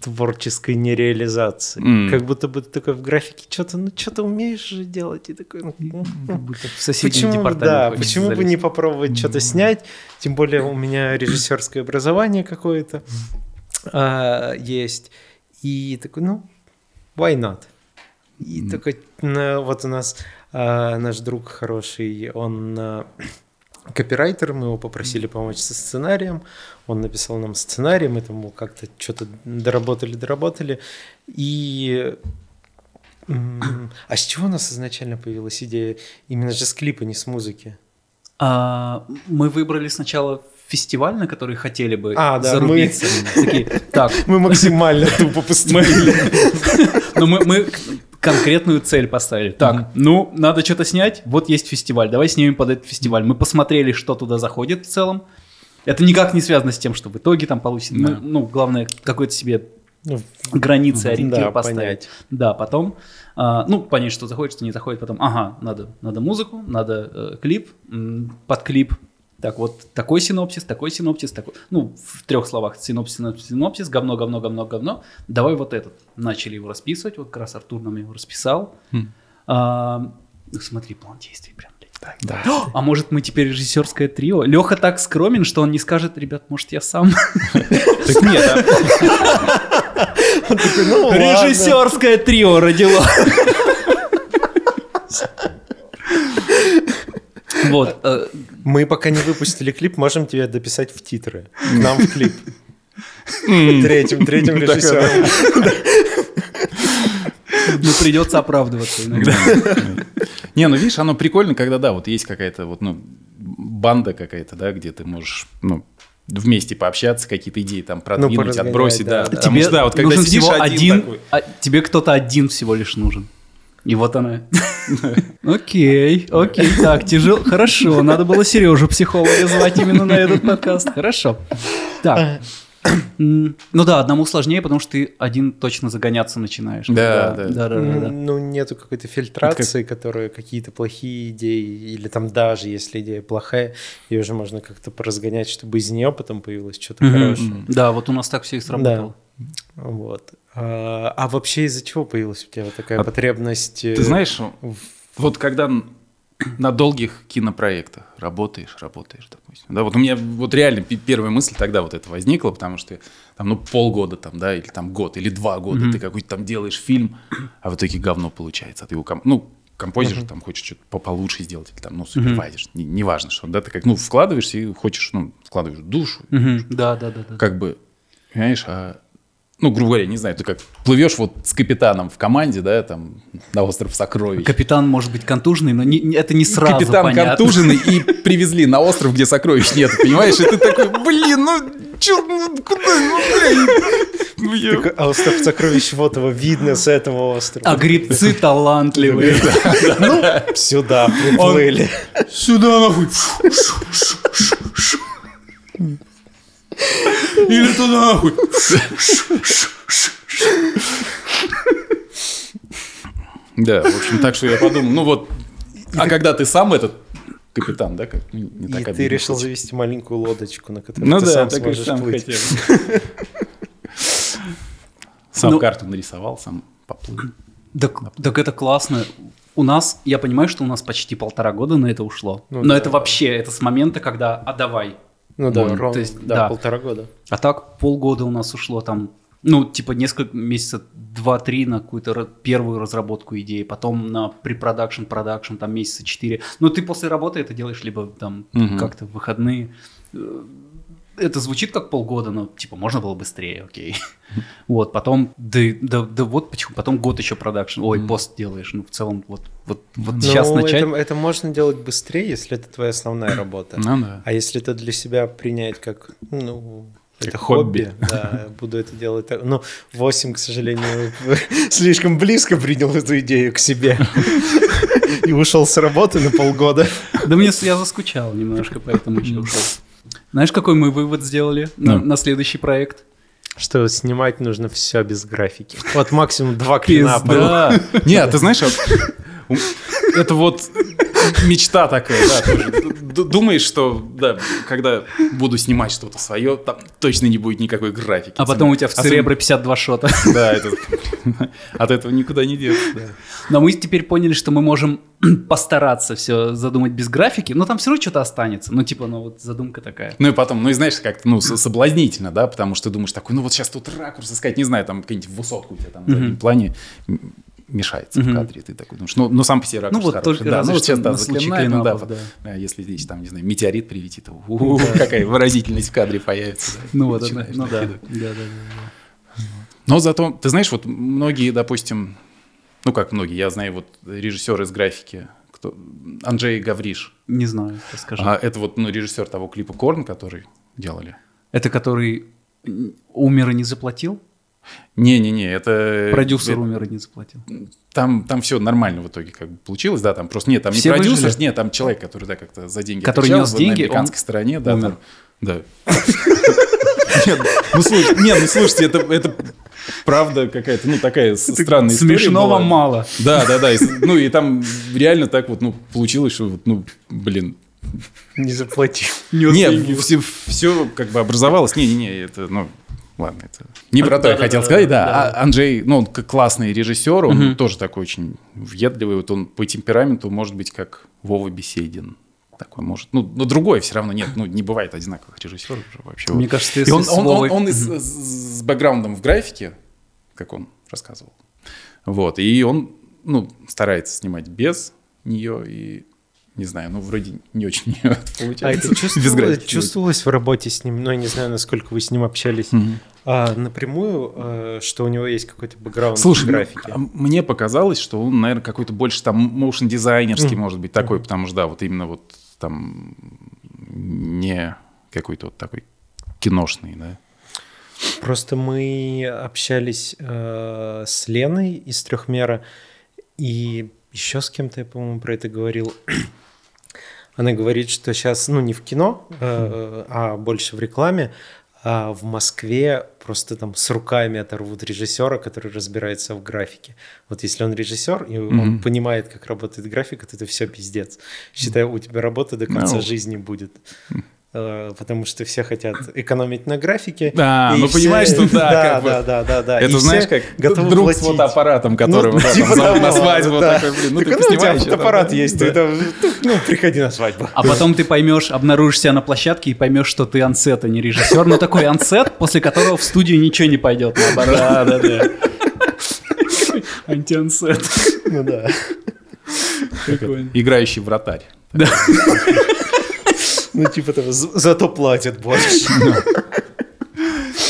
Speaker 2: творческой нереализации.
Speaker 3: М.
Speaker 2: Как будто бы ты такой в графике что-то, ну что ты умеешь же делать? И такой, ну,
Speaker 1: Как будто в соседний
Speaker 2: Почему,
Speaker 1: департамент
Speaker 2: да, почему бы
Speaker 1: залезть.
Speaker 2: не попробовать что-то снять? Тем более у меня режиссерское образование какое-то а, есть. И такой, ну, why not? И такой, ну, вот у нас а, наш друг хороший, он а, копирайтер, мы его попросили помочь со сценарием, он написал нам сценарий, мы там как-то что-то доработали, доработали, и... А с чего у нас изначально появилась идея именно же с клипа, не с музыки?
Speaker 1: А, мы выбрали сначала фестиваль, на который хотели бы
Speaker 2: А, да,
Speaker 1: зарубиться. Такие, так,
Speaker 2: Мы максимально тупо поступили.
Speaker 1: но мы, мы конкретную цель поставили. Так, ну, надо что-то снять, вот есть фестиваль, давай снимем под этот фестиваль. Мы посмотрели, что туда заходит в целом. Это никак не связано с тем, что в итоге там получится.
Speaker 3: Да.
Speaker 1: ну, главное, какой-то себе
Speaker 2: Ну,
Speaker 1: границы, ориентир
Speaker 2: да,
Speaker 1: поставить.
Speaker 2: понять.
Speaker 1: Да, потом, а, ну, понять, что заходит, что не заходит, потом, ага, надо, надо музыку, надо э, клип, под клип, так вот, такой синопсис, такой синопсис, такой, ну, в трех словах, синопсис, синопсис, синопсис, говно, говно, говно, говно, давай вот этот. Начали его расписывать, вот как раз Артур нам его расписал.
Speaker 3: Хм.
Speaker 1: А, ну, смотри, план действий прям, блядь.
Speaker 3: Да.
Speaker 1: А может, мы теперь режиссерское трио? Леха так скромен, что он не скажет, ребят, может, я сам.
Speaker 3: Так нет, а-
Speaker 2: ну.
Speaker 1: Режиссерское трио родило. Вот. э,
Speaker 2: Мы пока не выпустили клип, можем тебя дописать в титры. К нам в клип. Третьим, третьим режиссером.
Speaker 1: Ну, придется оправдываться иногда.
Speaker 3: Не, ну видишь, оно прикольно, когда, да, вот есть какая-то вот, ну, банда какая-то, да, где ты можешь, ну, вместе пообщаться, какие-то идеи там продвинуть,
Speaker 2: поразгонять,
Speaker 3: отбросить, да.
Speaker 2: да.
Speaker 3: Потому
Speaker 1: Тебе
Speaker 3: что, да, вот когда
Speaker 1: нужен
Speaker 3: сидишь
Speaker 1: всего
Speaker 3: один,
Speaker 1: один,
Speaker 3: такой,
Speaker 1: а тебе кто-то один всего лишь нужен. И вот она. Окей, окей, так, тяжело. Хорошо, надо было Сережу психолога звать именно на этот подкаст. Хорошо. Так. М, Ну да, одному сложнее, потому что ты один точно загоняться начинаешь.
Speaker 3: Да, да.
Speaker 1: да, да, да, да.
Speaker 2: Ну, нету какой-то фильтрации, которая какие-то плохие идеи, или там даже если идея плохая, ее уже можно как-то поразгонять, чтобы из нее потом появилось что-то хорошее.
Speaker 1: Да, вот у нас так все и сработало.
Speaker 2: Вот. А, а вообще из-за чего появилась у тебя вот такая
Speaker 3: А
Speaker 2: потребность? э,
Speaker 3: Ты знаешь,
Speaker 2: в-
Speaker 3: вот когда на долгих кинопроектах работаешь, работаешь, допустим. Да, вот у меня вот реально первая мысль тогда вот это возникла, потому что там, ну, полгода там, да, или там год, или два года ты какой-то там делаешь фильм, а в итоге говно получается. А ты его, ком- ну, композишь, там, хочешь что-то по- получше сделать, или там, ну, супервайзишь, не- неважно что, да, ты как, ну, вкладываешься и хочешь, ну, вкладываешь душу,
Speaker 1: Мгм. Да, да, да, да.
Speaker 3: как бы, понимаешь, а, ну, грубо говоря, не знаю, ты как плывешь вот с капитаном в команде, да, там, на остров сокровищ.
Speaker 1: Капитан может быть контуженный, но не- не- это не сразу
Speaker 3: Капитан
Speaker 1: понятно.
Speaker 3: контуженный и привезли на остров, где сокровищ нет, понимаешь? И ты такой, блин, ну, чё, ну, куда, ну, блядь. Ну,
Speaker 2: А остров сокровищ вот его видно с этого острова.
Speaker 1: А грибцы талантливые.
Speaker 2: Сюда приплыли.
Speaker 3: Сюда нахуй. Или туда нахуй. Да, в общем, так что я подумал, ну вот, а когда ты сам этот капитан, да, как ну, не
Speaker 2: И
Speaker 3: так
Speaker 2: ты
Speaker 3: обидно
Speaker 2: решил завести маленькую лодочку, на которой
Speaker 3: Ну
Speaker 2: ты
Speaker 3: да,
Speaker 2: сам
Speaker 3: так и
Speaker 2: сможешь
Speaker 3: сам
Speaker 2: плыть.
Speaker 3: хотел. Сам
Speaker 1: Ну-
Speaker 3: карту нарисовал, сам поплыл.
Speaker 1: Так, так это классно. У нас, я понимаю, что у нас почти полтора года на это ушло.
Speaker 2: Ну
Speaker 1: но
Speaker 2: да.
Speaker 1: это вообще, это с момента, когда «а давай».
Speaker 2: Ну да,
Speaker 1: Вот,
Speaker 2: ровно,
Speaker 1: то есть,
Speaker 2: да,
Speaker 1: да.
Speaker 2: полтора года.
Speaker 1: А так полгода у нас ушло там, ну, типа несколько месяцев, два-три на какую-то первую разработку идеи, потом на препродакшн, продакшн, там месяца четыре. Ну, ты после работы это делаешь либо там
Speaker 3: Мгм.
Speaker 1: как-то в выходные. Это звучит как полгода, но типа можно было быстрее, окей. Вот, потом, да, да, да вот почему, потом год еще продакшн, ой, пост делаешь, ну, в целом, вот, вот, вот
Speaker 2: Ну,
Speaker 1: сейчас начать.
Speaker 2: Это, это можно делать быстрее, если это твоя основная работа.
Speaker 3: Ну да.
Speaker 2: А если это для себя принять как, ну, это
Speaker 3: Как
Speaker 2: хобби,
Speaker 3: хобби.
Speaker 2: да, буду это делать так. Ну, 8, к сожалению, слишком близко принял эту идею к себе и ушел с работы на полгода.
Speaker 1: Да мне я заскучал немножко, поэтому еще ушел. Знаешь, какой мы вывод сделали на,
Speaker 3: Ну.
Speaker 1: на следующий проект?
Speaker 2: Что снимать нужно все без графики. Вот максимум два клина было.
Speaker 3: Не, ты знаешь, у- это вот мечта такая, да, тоже. Думаешь, что, да, когда буду снимать что-то свое, там точно не будет никакой графики.
Speaker 1: А потом у тебя в Церебро 52 шота.
Speaker 3: Да, это, от этого никуда не деться. да.
Speaker 1: Но мы теперь поняли, что мы можем постараться все задумать без графики, но там все равно что-то останется. Ну, типа, ну вот задумка такая.
Speaker 3: Ну и потом, ну и знаешь, как-то, ну, со- соблазнительно, да, потому что думаешь такой, ну вот сейчас тут ракурс искать, не знаю, там какие-нибудь высотку у тебя там на заднем плане мешается в
Speaker 1: Мгм.
Speaker 3: кадре, ты такой думаешь, ну, ну сам по себе ракурс
Speaker 1: Ну вот
Speaker 3: хороший,
Speaker 1: только
Speaker 3: да, ну вот сейчас, да, заклинаем, ну, да,
Speaker 1: да.
Speaker 3: если здесь там, не знаю, метеорит прилетит, какая выразительность в кадре появится.
Speaker 1: Ну вот, ну да. Да, да.
Speaker 3: Но зато, ты знаешь, вот многие, допустим, ну как многие, я знаю вот режиссеры из графики, кто, Анджей Гавриш,
Speaker 1: Не знаю, расскажи.
Speaker 3: а это вот ну, режиссер того клипа Корн, который делали.
Speaker 1: Это который умер и не заплатил?
Speaker 3: Не-не-не, это...
Speaker 1: Продюсер
Speaker 3: это-
Speaker 1: умер и не заплатил.
Speaker 3: Там, там все нормально в итоге как бы получилось, да, там просто нет, там
Speaker 1: Все
Speaker 3: не продюсер,
Speaker 1: выжили?
Speaker 3: нет, там человек, который, да, как-то за деньги
Speaker 1: Который
Speaker 3: отвечал
Speaker 1: нес
Speaker 3: на
Speaker 1: деньги,
Speaker 3: американской
Speaker 1: он
Speaker 3: стороне, да,
Speaker 1: умер.
Speaker 3: там, да. Нет, ну, слушай, нет, ну слушайте, это, это правда какая-то, ну, такая с- странная история
Speaker 1: Смешного
Speaker 3: была.
Speaker 1: мало.
Speaker 3: Да, да, да. и Ну, и там реально так вот, ну, получилось, что, вот, ну, блин.
Speaker 2: Не заплатил.
Speaker 3: Не, все, все как бы образовалось. Не-не-не, это, ну, ладно, это не про то я хотел сказать. Да. А Анджей, ну, он как классный режиссер, он тоже такой очень въедливый. Вот он по темпераменту может быть как Вова Беседин. Такой может. Ну, но другой все равно нет. Ну, не бывает одинаковых режиссеров уже вообще.
Speaker 1: Мне кажется,
Speaker 3: И
Speaker 1: если
Speaker 3: он,
Speaker 1: с
Speaker 3: он, он, он с, с- бэкграундом в графике, как он рассказывал. Вот. И он, ну, старается снимать без нее и не знаю, ну, вроде не очень него это
Speaker 2: А
Speaker 3: получается.
Speaker 2: это чувствовалось, чувствовалось в работе с ним? Ну, я не знаю, насколько вы с ним общались.
Speaker 3: Мгм.
Speaker 2: А напрямую, э, что у него есть какой-то бэкграунд
Speaker 3: Слушай,
Speaker 2: в графике.
Speaker 3: а мне показалось, что он, наверное, какой-то больше там моушен дизайнерский, может быть, такой, потому что, да, вот именно вот там не какой-то вот такой киношный, да.
Speaker 2: Просто мы общались э, с Леной из трехмера, и еще с кем-то я, по-моему, про это говорил. Она говорит, что сейчас, ну, не в кино, э, а больше в рекламе, а в Москве просто там с руками оторвут режиссера, который разбирается в графике. Вот если он режиссер, и он
Speaker 3: Мгм.
Speaker 2: понимает, как работает графика, то это все пиздец. Считай, у тебя работа до конца
Speaker 3: Ну.
Speaker 2: жизни будет. Э, Потому что все хотят экономить на графике.
Speaker 3: Да, ну,
Speaker 2: все-
Speaker 3: понимаешь, что да,
Speaker 2: да,
Speaker 3: как бы-
Speaker 2: да, да, да, да.
Speaker 3: Это
Speaker 2: И
Speaker 3: знаешь, как
Speaker 2: готовы
Speaker 3: друг
Speaker 2: платить.
Speaker 3: с фотоаппаратом, который вот
Speaker 2: типа
Speaker 3: там зовут на
Speaker 2: того,
Speaker 3: свадьбу,
Speaker 2: да.
Speaker 3: такой, блин, ну ты
Speaker 2: Так, ну, у тебя
Speaker 3: это,
Speaker 2: фотоаппарат
Speaker 3: да,
Speaker 2: есть,
Speaker 3: да.
Speaker 2: ты там, ну, приходи на свадьбу.
Speaker 1: А потом ты поймешь, обнаружишь себя на площадке и поймешь, что ты ансет, а не режиссер. Ну, такой ансет, после которого в студию ничего не пойдет, наоборот.
Speaker 2: Да, да, да.
Speaker 1: Антиансет.
Speaker 2: Ну да.
Speaker 1: Прикольно.
Speaker 3: Играющий вратарь.
Speaker 2: Ну, типа того, за- зато платят больше.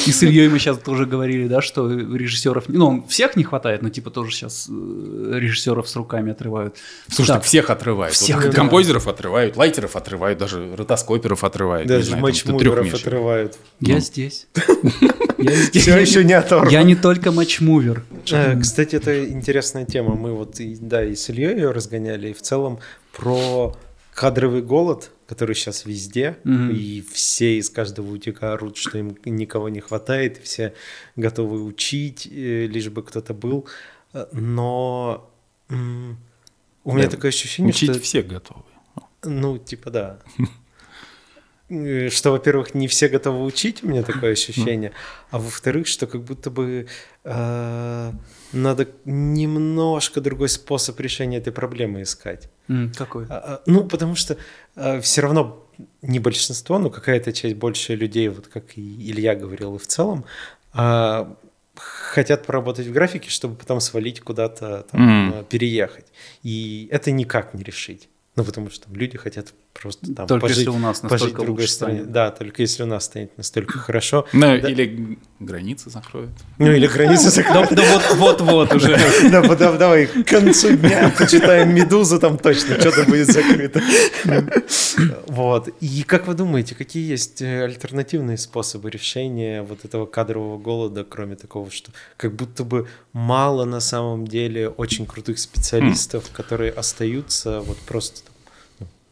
Speaker 1: И с Ильей мы сейчас тоже говорили, да, что режиссеров, ну, всех не хватает, но типа тоже сейчас режиссеров с руками отрывают.
Speaker 3: Слушай,
Speaker 1: Да.
Speaker 3: так всех отрывают.
Speaker 1: Всех
Speaker 3: Вот
Speaker 1: отрывают.
Speaker 3: композеров отрывают, лайтеров отрывают, даже ротоскоперов отрывают.
Speaker 2: Даже
Speaker 3: там,
Speaker 2: матчмуверов отрывают.
Speaker 1: Я
Speaker 3: Ну.
Speaker 1: здесь. Я здесь.
Speaker 2: Все еще не оторвано.
Speaker 1: Я не только матчмувер.
Speaker 2: Э, Кстати, это интересная тема. Мы вот, да, и с Ильей ее разгоняли, и в целом про кадровый голод, который сейчас везде,
Speaker 1: Мгм.
Speaker 2: и все из каждого утюга орут, что им никого не хватает, и все готовы учить, э, лишь бы кто-то был. Э, Но у меня
Speaker 3: Да,
Speaker 2: такое ощущение,
Speaker 3: Учить
Speaker 2: что...
Speaker 3: все готовы.
Speaker 2: Ну, типа, да. Э, Что, во-первых, не все готовы учить, у меня такое ощущение, а во-вторых, что как будто бы э, надо немножко другой способ решения этой проблемы искать.
Speaker 1: Какой?
Speaker 2: А, а, Ну, потому что все равно не большинство, но какая-то часть больше людей, вот как и Илья говорил, и в целом, а, хотят поработать в графике, чтобы потом свалить куда-то, там, э, переехать. И это никак не решить. Ну, потому что там люди хотят просто там
Speaker 1: Только
Speaker 2: пожить,
Speaker 1: если у нас
Speaker 2: пожить
Speaker 1: настолько
Speaker 2: в другой
Speaker 1: лучше
Speaker 2: стране.
Speaker 1: станет.
Speaker 2: Да, только если у нас станет настолько хорошо.
Speaker 3: Ну,
Speaker 2: Да.
Speaker 3: или границы закроют.
Speaker 2: Ну, или границы закрыты.
Speaker 1: Да вот, вот, вот уже.
Speaker 2: Да, да, давай к концу дня почитаем «Медузу», там точно что-то будет закрыто. Вот. И как вы думаете, какие есть э, альтернативные способы решения вот этого кадрового голода, кроме такого, что как будто бы мало на самом деле очень крутых специалистов, которые остаются вот просто ну,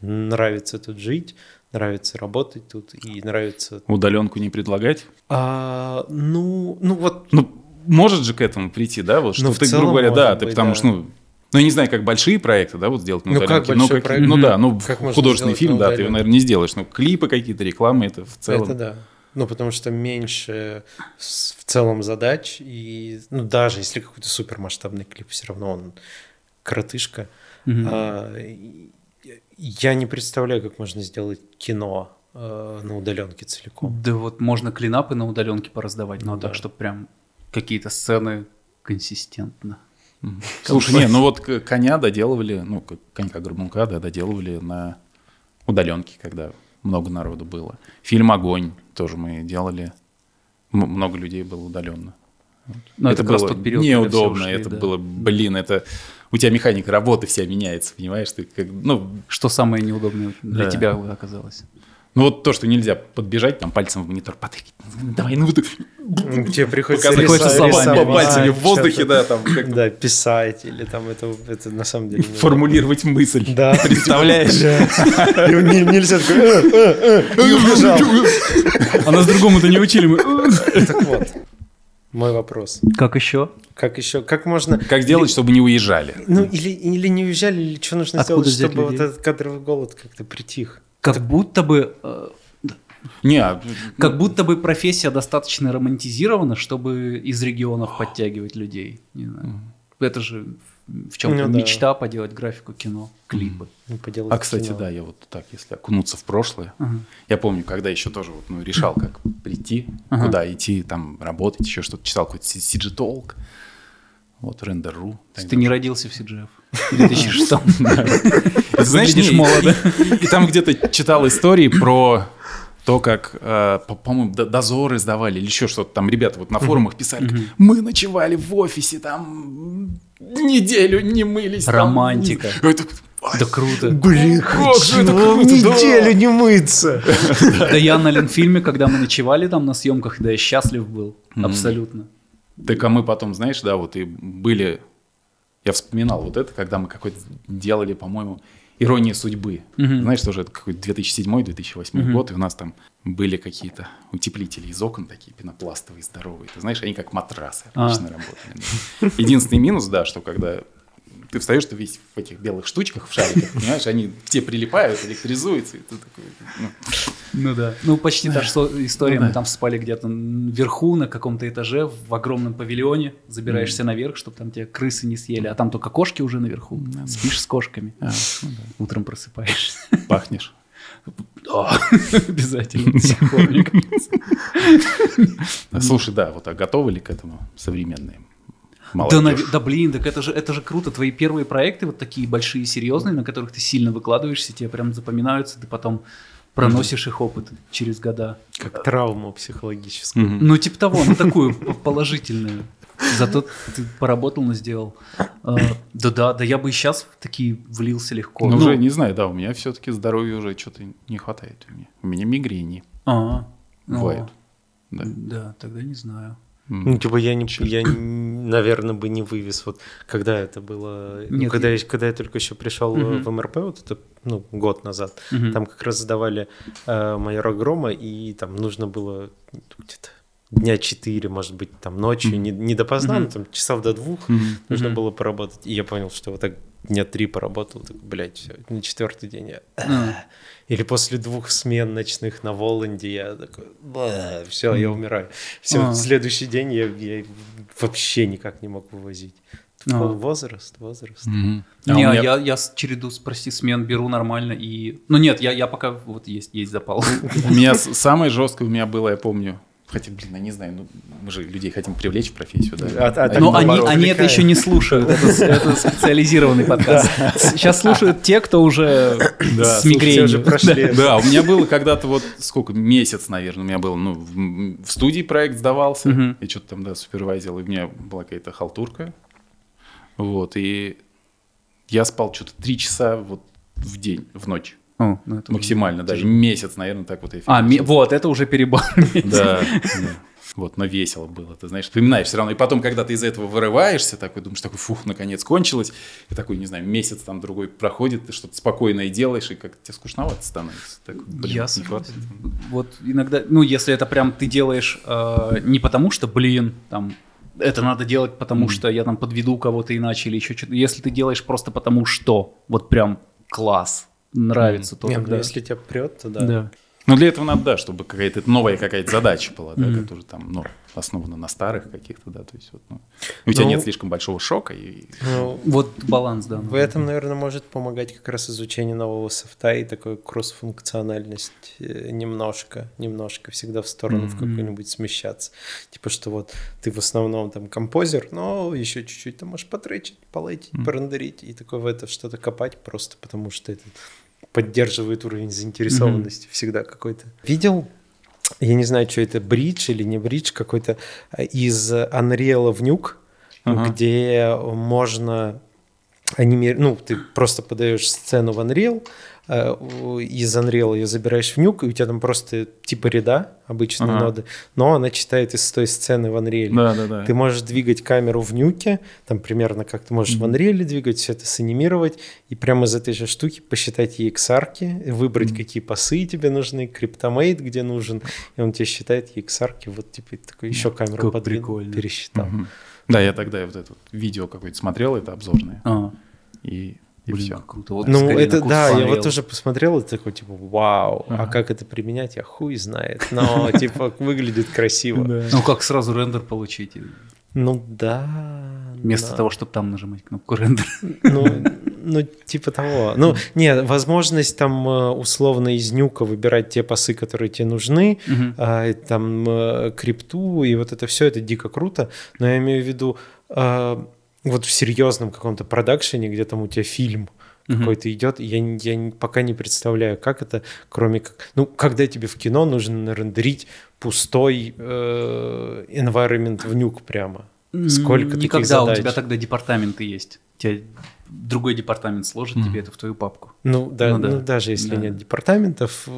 Speaker 2: нравится тут жить, нравится работать тут и нравится...
Speaker 3: Удаленку не предлагать?
Speaker 2: А, ну, ну вот...
Speaker 3: Ну, может же к этому прийти, да? Вот, что
Speaker 2: Ну, в
Speaker 3: ты,
Speaker 2: целом
Speaker 3: грубо говоря, да,
Speaker 2: может
Speaker 3: ты
Speaker 2: быть,
Speaker 3: потому
Speaker 2: да.
Speaker 3: что, ну, ну, я не знаю, как большие проекты, да, вот сделать на
Speaker 2: Ну, как
Speaker 3: удаленке.
Speaker 2: большой
Speaker 3: как-
Speaker 2: проект?
Speaker 3: ну да, ну
Speaker 2: Как можно
Speaker 3: художественный фильм, да, ты его, наверное, не сделаешь. Но клипы какие-то, рекламы, это в целом.
Speaker 2: Это да. Ну, потому что меньше в целом задач, и ну, даже если какой-то супермасштабный клип, все равно он коротышка.
Speaker 1: Мгм.
Speaker 2: А, и- я не представляю, как можно сделать кино э, на удаленке целиком.
Speaker 1: Да вот можно клинапы на удаленке пораздавать, но
Speaker 2: Ну
Speaker 1: так,
Speaker 2: да.
Speaker 1: чтобы прям какие-то сцены консистентно.
Speaker 3: Слушай, не, ну вот коня доделывали, ну, как конька горбунка, да, доделывали на удаленке, когда много народу было. Фильм «Огонь» тоже мы делали. Много людей было удаленно.
Speaker 1: Но это, как раз
Speaker 3: было
Speaker 1: тот период,
Speaker 3: неудобно,
Speaker 1: ушли,
Speaker 3: это
Speaker 1: да.
Speaker 3: было, блин, это у тебя механика работы вся меняется, понимаешь? Ты как, ну,
Speaker 1: Что самое неудобное для
Speaker 3: Да.
Speaker 1: тебя оказалось?
Speaker 3: ну вот то, что нельзя подбежать, там пальцем в монитор потыкать. Давай, ну вот
Speaker 2: Ну, Тебе приходится
Speaker 1: Приходится
Speaker 2: рисовать,
Speaker 1: словами,
Speaker 3: по пальцами в воздухе, да, там как
Speaker 2: Да, писать, или там это, это на самом деле... не
Speaker 3: формулировать мысль.
Speaker 2: Да.
Speaker 3: Представляешь?
Speaker 2: Нельзя такой, «Э, э, э», и убежал.
Speaker 1: А нас другому-то не учили. мы,
Speaker 2: Так вот, мой вопрос.
Speaker 1: Как еще?
Speaker 2: Как еще, как можно...
Speaker 3: Как сделать, чтобы не уезжали?
Speaker 2: Ну, или, или не уезжали, или что нужно
Speaker 1: Откуда
Speaker 2: сделать, чтобы вот
Speaker 1: людей?
Speaker 2: этот кадровый голод как-то притих?
Speaker 1: Как будто бы... э,
Speaker 3: Не, а,
Speaker 1: Как будто бы профессия достаточно романтизирована, чтобы из регионов подтягивать людей. Не знаю. Это же в чем-то
Speaker 2: Ну да.
Speaker 1: мечта поделать графику кино, клипы.
Speaker 2: Поделать
Speaker 3: а, кстати,
Speaker 2: кино.
Speaker 3: да, я вот так, если окунуться в прошлое,
Speaker 1: Ага.
Speaker 3: я помню, когда еще тоже вот, ну, решал, как прийти,
Speaker 1: Ага.
Speaker 3: куда идти, там, работать, еще что-то, читал какой-то CG Talk, вот, Render.ru.
Speaker 1: Ты не родился в CGF в 2006
Speaker 3: И, знаешь,
Speaker 1: молодо.
Speaker 3: И, там где-то читал истории про то, как, э, по- по-моему, дозоры сдавали или еще что-то. Там ребята вот на форумах писали, мы ночевали в офисе, там неделю не мылись. там».
Speaker 1: Романтика.
Speaker 3: Это-
Speaker 1: Да круто.
Speaker 2: Блин,
Speaker 3: Как же это
Speaker 2: хочу неделю не мыться.
Speaker 1: Да я на Ленфильме, когда мы ночевали там на съемках, да я счастлив был. Абсолютно.
Speaker 3: Так а мы потом, знаешь, да, вот и были... Я вспоминал вот это, когда мы какой-то делали, по-моему, «Ирония судьбы».
Speaker 1: Мгм.
Speaker 3: Знаешь, тоже это какой-то 2007-2008 год, и у нас там были какие-то утеплители из окон такие пенопластовые, здоровые. Ты знаешь, они как матрасы
Speaker 1: А.
Speaker 3: отлично работали. да. Единственный минус, да, что когда ты встаешь, ты весь в этих белых штучках, в шариках, понимаешь, они к тебе прилипают, электризуются, и ты такой... ну,
Speaker 1: Ну да. Ну почти та же история.
Speaker 3: Ну да.
Speaker 1: Мы там спали где-то вверху на каком-то этаже в огромном павильоне. Забираешься наверх, чтобы там тебя крысы не съели. А там только кошки уже наверху. Спишь с кошками.
Speaker 3: а, ну да,
Speaker 1: Утром просыпаешься.
Speaker 3: Пахнешь.
Speaker 1: Да, Обязательно. до сих пор, мне кажется.
Speaker 3: Слушай, да, вот а готовы ли к этому современные молодежь?
Speaker 1: нав- да блин, так это же, это же круто. Твои первые проекты вот такие большие, серьезные, на которых ты сильно выкладываешься, тебе прям запоминаются, ты потом проносишь их опыт через года.
Speaker 2: Как травму психологическую.
Speaker 3: Мгм.
Speaker 1: Ну, типа того, ну такую положительную. Зато ты поработал, но сделал. А, Да-да, да я бы и сейчас в такие влился легко.
Speaker 3: Ну,
Speaker 1: Ну,
Speaker 3: уже не знаю, да, у меня все-таки здоровья уже что-то не хватает у меня. У меня мигрени
Speaker 1: а, ну,
Speaker 3: бывают. Да.
Speaker 1: Да, тогда не знаю.
Speaker 2: Ну, типа, я, не, я, наверное, бы не вывез. Вот когда это было, ну,
Speaker 1: Нет,
Speaker 2: когда,
Speaker 1: я-
Speaker 2: я, когда я только еще пришел э,
Speaker 1: Мгм.
Speaker 2: в МРП, вот это, ну, год назад,
Speaker 1: Мгм.
Speaker 2: там как раз сдавали э, майора Грома, и там нужно было ну, где-то дня четыре, может быть, там ночью, не, не допоздна,
Speaker 1: Мгм.
Speaker 2: но там часов до двух
Speaker 3: Мгм.
Speaker 2: нужно
Speaker 1: Мгм.
Speaker 2: было поработать. И я понял, что вот так дня три поработал, так, блядь, все, на четвертый день я...
Speaker 1: А,
Speaker 2: Или после двух смен ночных на Воланде я такой, все, я умираю. Все,
Speaker 1: А.
Speaker 2: следующий день я, я вообще никак не мог вывозить. Вол- Возраст, возраст.
Speaker 3: Мгм. А
Speaker 1: Не,
Speaker 3: меня-
Speaker 1: я, я череду, прости, смен беру нормально и... Ну нет, я, я пока вот есть, есть запал.
Speaker 3: У меня самое жесткое у меня было, я помню. Хотя, блин, я не знаю, ну, мы же людей хотим привлечь в профессию, да.
Speaker 2: А- а
Speaker 1: Но они, они это еще не слушают. Это, это специализированный подкаст. Сейчас слушают те, кто уже
Speaker 3: Да,
Speaker 1: с мигренью.
Speaker 2: уже прошли.
Speaker 3: Да, у меня было когда-то вот сколько, месяц, наверное, у меня был, ну, в, в студии проект сдавался,
Speaker 1: Мгм.
Speaker 3: и что-то там, да, супервайзил, и у меня была какая-то халтурка, вот, и я спал что-то три часа вот в день, в ночь,
Speaker 1: О, ну это
Speaker 3: максимально, да, и
Speaker 1: тяжело.
Speaker 3: месяц, наверное, так вот
Speaker 1: А, ми- вот, это уже перебор.
Speaker 3: Да, да. Вот, но весело было, ты знаешь, вспоминаешь все равно. И потом, когда ты из этого вырываешься, такой думаешь, такой, фух, наконец кончилось. И такой, не знаю, месяц там другой проходит, ты что-то спокойное делаешь, и как тебе скучновато становится. Такой, блин,
Speaker 1: Я
Speaker 3: не хватает.
Speaker 1: Вот иногда, ну, если это прям ты делаешь э, не потому, что, блин, там, это надо делать, потому что я там подведу кого-то иначе или еще что-то. Если ты делаешь просто потому что, вот прям класс, нравится, то
Speaker 2: Не, ну,
Speaker 1: тогда...
Speaker 2: если тебя прет, то да.
Speaker 1: Да.
Speaker 3: Ну, для этого надо, да, чтобы какая-то новая какая-то задача была, да,
Speaker 1: Мгм.
Speaker 3: которая там, ну, основана на старых каких-то, да, то есть вот, ну, у тебя
Speaker 2: Ну,
Speaker 3: нет слишком большого шока, и
Speaker 2: Ну,
Speaker 1: Вот баланс, да.
Speaker 2: В этом, наверное, может помогать как раз изучение нового софта и такой кроссфункциональность э, немножко, немножко всегда в сторону в
Speaker 1: Мгм.
Speaker 2: какую-нибудь смещаться. Типа, что вот ты в основном там композер, но еще чуть-чуть ты можешь потречить, полетить,
Speaker 3: Мгм.
Speaker 2: порендерить и такой в это что-то копать просто потому, что это поддерживает уровень заинтересованности всегда какой-то. Видел я не знаю, что это, бридж или не бридж, какой-то э, из Unreal в Nuke,
Speaker 3: Ага.
Speaker 2: где можно анимировать, ну, ты просто подаешь сцену в Unreal, э, из Unreal ее забираешь в Nuke, и у тебя там просто типа ряда, обычные
Speaker 3: Ага.
Speaker 2: ноды, но она читает из той сцены в Unreal.
Speaker 3: да, да, да.
Speaker 2: Ты можешь двигать камеру в нюке, там примерно как ты можешь в Unreal двигать, все это санимировать, и прямо из этой же штуки посчитать EXR, выбрать, какие пасы тебе нужны, криптомейт где нужен, и он тебе считает EXR, вот типа такой еще камеру
Speaker 1: Как
Speaker 2: подвинул,
Speaker 1: прикольно.
Speaker 2: пересчитал.
Speaker 3: Мгм. Да, я тогда вот это вот видео какое-то смотрел, это обзорное,
Speaker 1: А,
Speaker 3: и, и
Speaker 1: блин,
Speaker 3: все.
Speaker 1: круто. Вот
Speaker 2: Ну, это да,
Speaker 1: курс
Speaker 2: я вот тоже посмотрел, и такой, типа, вау, а
Speaker 3: Ага.
Speaker 2: как это применять, я хуй знает. Но, типа, выглядит красиво.
Speaker 1: Ну, как сразу рендер получить?
Speaker 2: Ну, да.
Speaker 1: Вместо
Speaker 2: да.
Speaker 1: того, чтобы там нажимать кнопку рендер.
Speaker 2: Ну, ну, типа того. Ну, не, возможность там э, условно из нюка выбирать те пасы, которые тебе нужны,
Speaker 1: Мгм.
Speaker 2: а, там э, крипту, и вот это все, это дико круто. Но я имею в виду, э, вот в серьезном каком-то продакшене, где там у тебя фильм
Speaker 1: Мгм.
Speaker 2: какой-то идет, я, я пока не представляю, как это, кроме как... Ну, когда тебе в кино нужно рендерить пустой э, environment в нюк прямо. Сколько таких
Speaker 1: Никогда, у
Speaker 2: задач?
Speaker 1: тебя тогда департаменты есть. Тебе другой департамент сложит
Speaker 3: Мгм.
Speaker 1: тебе это в твою папку.
Speaker 2: Ну, да,
Speaker 1: Ну
Speaker 2: ну,
Speaker 1: да.
Speaker 2: даже если
Speaker 1: Да.
Speaker 2: нет департаментов,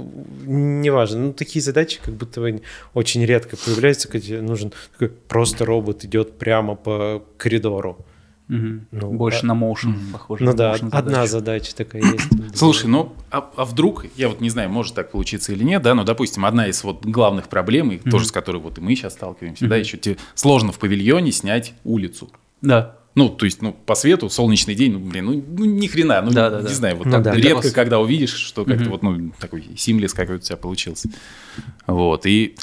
Speaker 2: неважно. Ну, такие задачи как будто бы очень редко появляются, когда тебе нужен такой просто робот идет прямо по коридору.
Speaker 1: Мгм.
Speaker 2: Ну,
Speaker 1: Больше
Speaker 2: а-
Speaker 1: на motion
Speaker 3: Мгм.
Speaker 1: похоже.
Speaker 2: Ну
Speaker 1: на
Speaker 2: да,
Speaker 1: motion
Speaker 2: одна задача такая есть.
Speaker 3: Слушай, ну, а, а вдруг, я вот не знаю, может так получиться или нет, да, но, допустим, одна из вот главных проблем, и тоже с которой вот и мы сейчас сталкиваемся, да,
Speaker 1: Мгм.
Speaker 3: еще тебе сложно в павильоне снять улицу.
Speaker 1: Да.
Speaker 3: Ну, то есть, ну, по свету, солнечный день, ну, блин, ну, ну ни хрена, ну,
Speaker 1: Да, да,
Speaker 3: не
Speaker 1: да.
Speaker 3: знаю, вот
Speaker 2: Ну
Speaker 3: так
Speaker 2: да.
Speaker 3: редко,
Speaker 1: вас-
Speaker 3: когда увидишь, что как-то
Speaker 1: Мгм.
Speaker 3: вот, ну, такой симлес какой-то у тебя получился. Вот, и,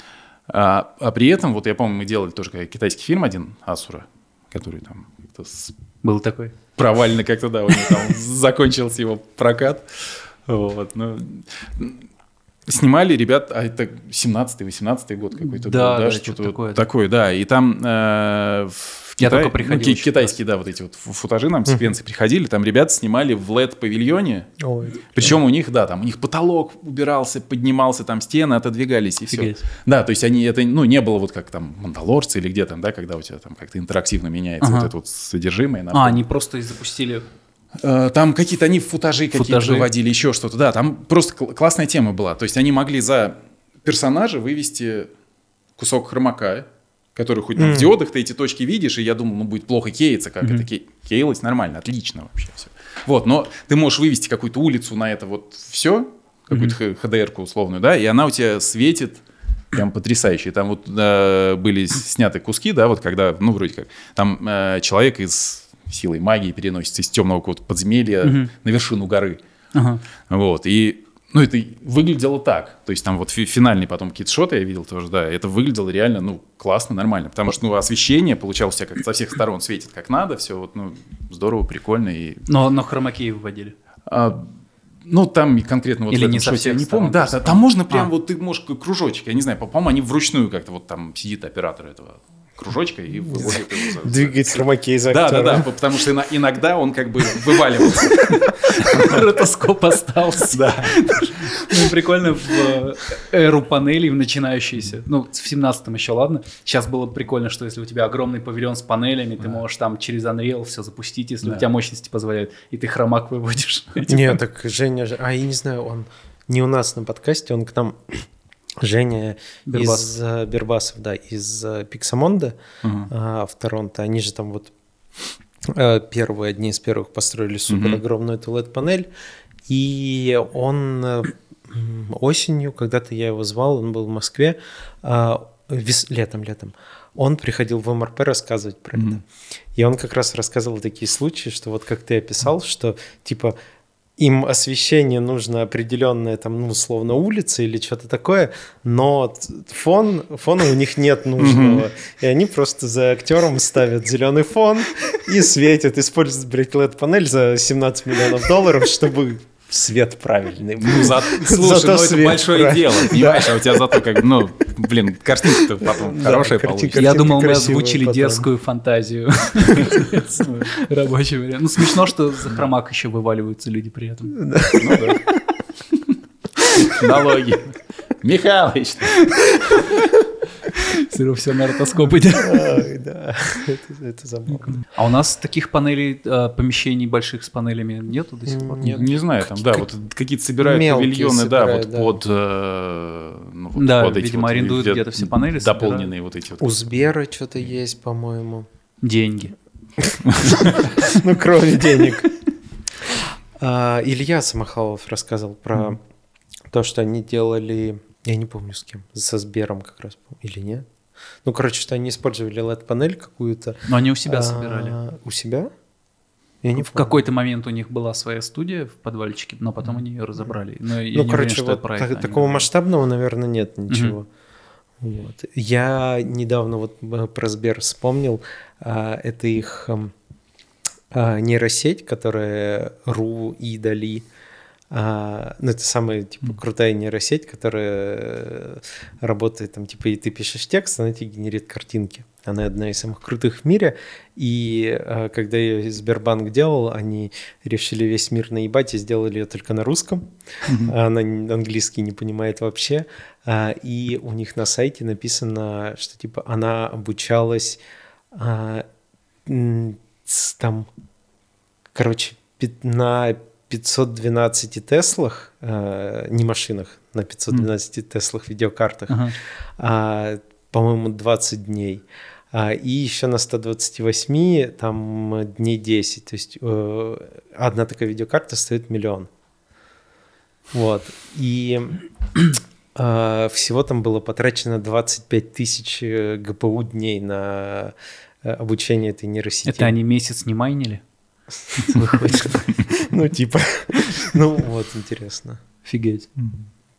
Speaker 3: а, а при этом, вот я помню, мы делали тоже китайский фильм один, Асура, который там как-то с
Speaker 1: Был такой.
Speaker 3: провально как-то, да, у него там закончился его прокат. Вот, ну, снимали ребят, а это 17-18 год какой-то
Speaker 1: Да,
Speaker 3: был,
Speaker 1: да,
Speaker 3: что-то
Speaker 1: что-то
Speaker 3: вот
Speaker 1: такое, да.
Speaker 3: такое, да, и там э,
Speaker 1: Я только приходил
Speaker 3: ну, ки-
Speaker 1: еще
Speaker 3: китайские, да, вот эти вот фу- футажи нам, секвенции приходили, там ребята снимали в LED-павильоне, причем у них, да, там у них потолок убирался, поднимался, там стены отодвигались, и все. Да, то есть они, это, ну, не было вот как там «Мандалорцы» или где там, да, когда у тебя там как-то интерактивно меняется вот это вот содержимое.
Speaker 1: А, они просто запустили...
Speaker 3: Э, Там какие-то они футажи какие-то
Speaker 1: Футажи.
Speaker 3: выводили, еще что-то. Да, там просто кл- классная тема была. То есть они могли за персонажа вывести кусок хромака, который хоть ну, в диодах ты эти точки видишь, и я думал, ну будет плохо кеяться, как это ке- кеялось нормально, отлично вообще все. Вот, но ты можешь вывести какую-то улицу на это вот все, какую-то х- HDR-ку условную, да, и она у тебя светит прям потрясающе. Там вот э, были сняты куски, да, вот когда, ну, вроде как, там э, человек из силой магии переносится из темного какого-то подземелья
Speaker 1: Мгм.
Speaker 3: на вершину горы.
Speaker 1: Ага.
Speaker 3: Вот, и ну, это выглядело так. То есть там вот фи- финальные потом какие-то шоты я видел тоже, да, это выглядело реально, ну, классно, нормально. Потому что, ну, освещение получалось у тебя как со всех сторон светит как надо, все вот, ну, здорово, прикольно. И,
Speaker 1: Но, но хромакеи выводили.
Speaker 3: а, ну, там конкретно вот
Speaker 1: Или
Speaker 3: в этом
Speaker 1: не со
Speaker 3: шоте
Speaker 1: всех
Speaker 3: я не помню. Да, да, там можно прям
Speaker 1: А.
Speaker 3: вот, ты можешь кружочек, я не знаю, по- по-моему, они вручную как-то вот там сидит оператор этого кружочка и выводит его за-
Speaker 2: Двигать хромакей за
Speaker 3: Да, да, да, потому что иногда он как бы вываливался.
Speaker 1: Ротоскоп остался. Да. Ну, прикольно в э, эру панелей в начинающиеся. Ну, в 17-м еще ладно. Сейчас было бы прикольно, что если у тебя огромный павильон с панелями, ты можешь там через Unreal все запустить, если у тебя мощности позволяют, и ты хромак выводишь.
Speaker 2: Не, так Женя же... А, я не знаю, он не у нас на подкасте, он к нам Женя
Speaker 1: Бербас.
Speaker 2: из э, Бербасов, да, из э, Пиксамонда а, в Торонто. Они же там вот э, первые, одни из первых построили супер огромную эту LED-панель. И он осенью, когда-то я его звал, он был в Москве, а, вес- летом, летом, он приходил в МРП рассказывать про это. И он как раз рассказывал такие случаи, что вот как ты описал, что типа им освещение нужно определенное, там, ну, условно, улица или что-то такое, но фон, фона у них нет нужного. И они просто за актером ставят зеленый фон и светят, используют, блядь, LED-панель за 17 миллионов долларов, чтобы свет правильный.
Speaker 3: Ну, за- слушай,
Speaker 2: Зато
Speaker 3: ну это большое дело, понимаешь, а у тебя зато как, ну, блин, картинка-то потом
Speaker 2: Да,
Speaker 3: хорошая
Speaker 2: картинка.
Speaker 3: получится.
Speaker 1: Я думал, мы озвучили
Speaker 2: потом.
Speaker 1: дерзкую фантазию. Рабочий вариант. Ну, смешно, что за хромак еще вываливаются люди при этом.
Speaker 3: Ну да. Налоги. Михалыч.
Speaker 1: Равно все на ротоскоп идет.
Speaker 2: Ой, да, это, это забавно.
Speaker 1: А у нас таких панелей, э, помещений больших с панелями нету до сих пор?
Speaker 2: Нет.
Speaker 3: Не знаю, там, да, вот какие-то собирают
Speaker 2: Мелкие
Speaker 3: павильоны, да, вот
Speaker 2: да.
Speaker 3: под, э, ну, вот
Speaker 1: Да,
Speaker 3: под эти
Speaker 1: видимо,
Speaker 3: вот
Speaker 1: арендуют где-то все панели,
Speaker 3: Дополненные вот эти вот.
Speaker 2: У Сбера что-то есть, по-моему.
Speaker 1: Деньги.
Speaker 2: Ну, кроме денег. А, Илья Самохвалов рассказывал про то, что они делали, я не помню с кем, со Сбером как раз, или нет. Ну, короче, что они использовали LED-панель какую-то.
Speaker 1: Но они у себя
Speaker 2: А,
Speaker 1: собирали.
Speaker 2: У себя? Я не
Speaker 1: В какой-то момент у них была своя студия в подвальчике, но потом они ее разобрали. Но я
Speaker 2: Ну,
Speaker 1: не
Speaker 2: короче,
Speaker 1: уверен,
Speaker 2: вот
Speaker 1: это про
Speaker 2: та-
Speaker 1: это они
Speaker 2: такого масштабного, наверное, нет ничего. Вот. Я недавно вот э, про Сбер вспомнил. А, Это их эм, а, нейросеть, которая РУ и Дали. А, Ну, это самая типа, крутая нейросеть, которая работает там, типа, и ты пишешь текст, она тебе генерит картинки. Она одна из самых крутых в мире. И э, когда ее Сбербанк делал, они решили весь мир наебать и сделали ее только на русском. А Она английский не понимает вообще. А, И у них на сайте написано, что типа она обучалась а, там, короче, на 512 Теслах, а, не машинах, на 512 Теслах видеокартах,
Speaker 1: Ага.
Speaker 2: а, по-моему, 20 дней. А, и еще на 128 там э, дней 10. То есть э, одна такая видеокарта стоит миллион. Вот. И а, всего там было потрачено 25 тысяч э, ГПУ дней на э, обучение этой нейросети.
Speaker 1: Это они месяц не майнили? Выходит.
Speaker 2: Ну, типа. Ну, вот, интересно.
Speaker 1: Офигеть.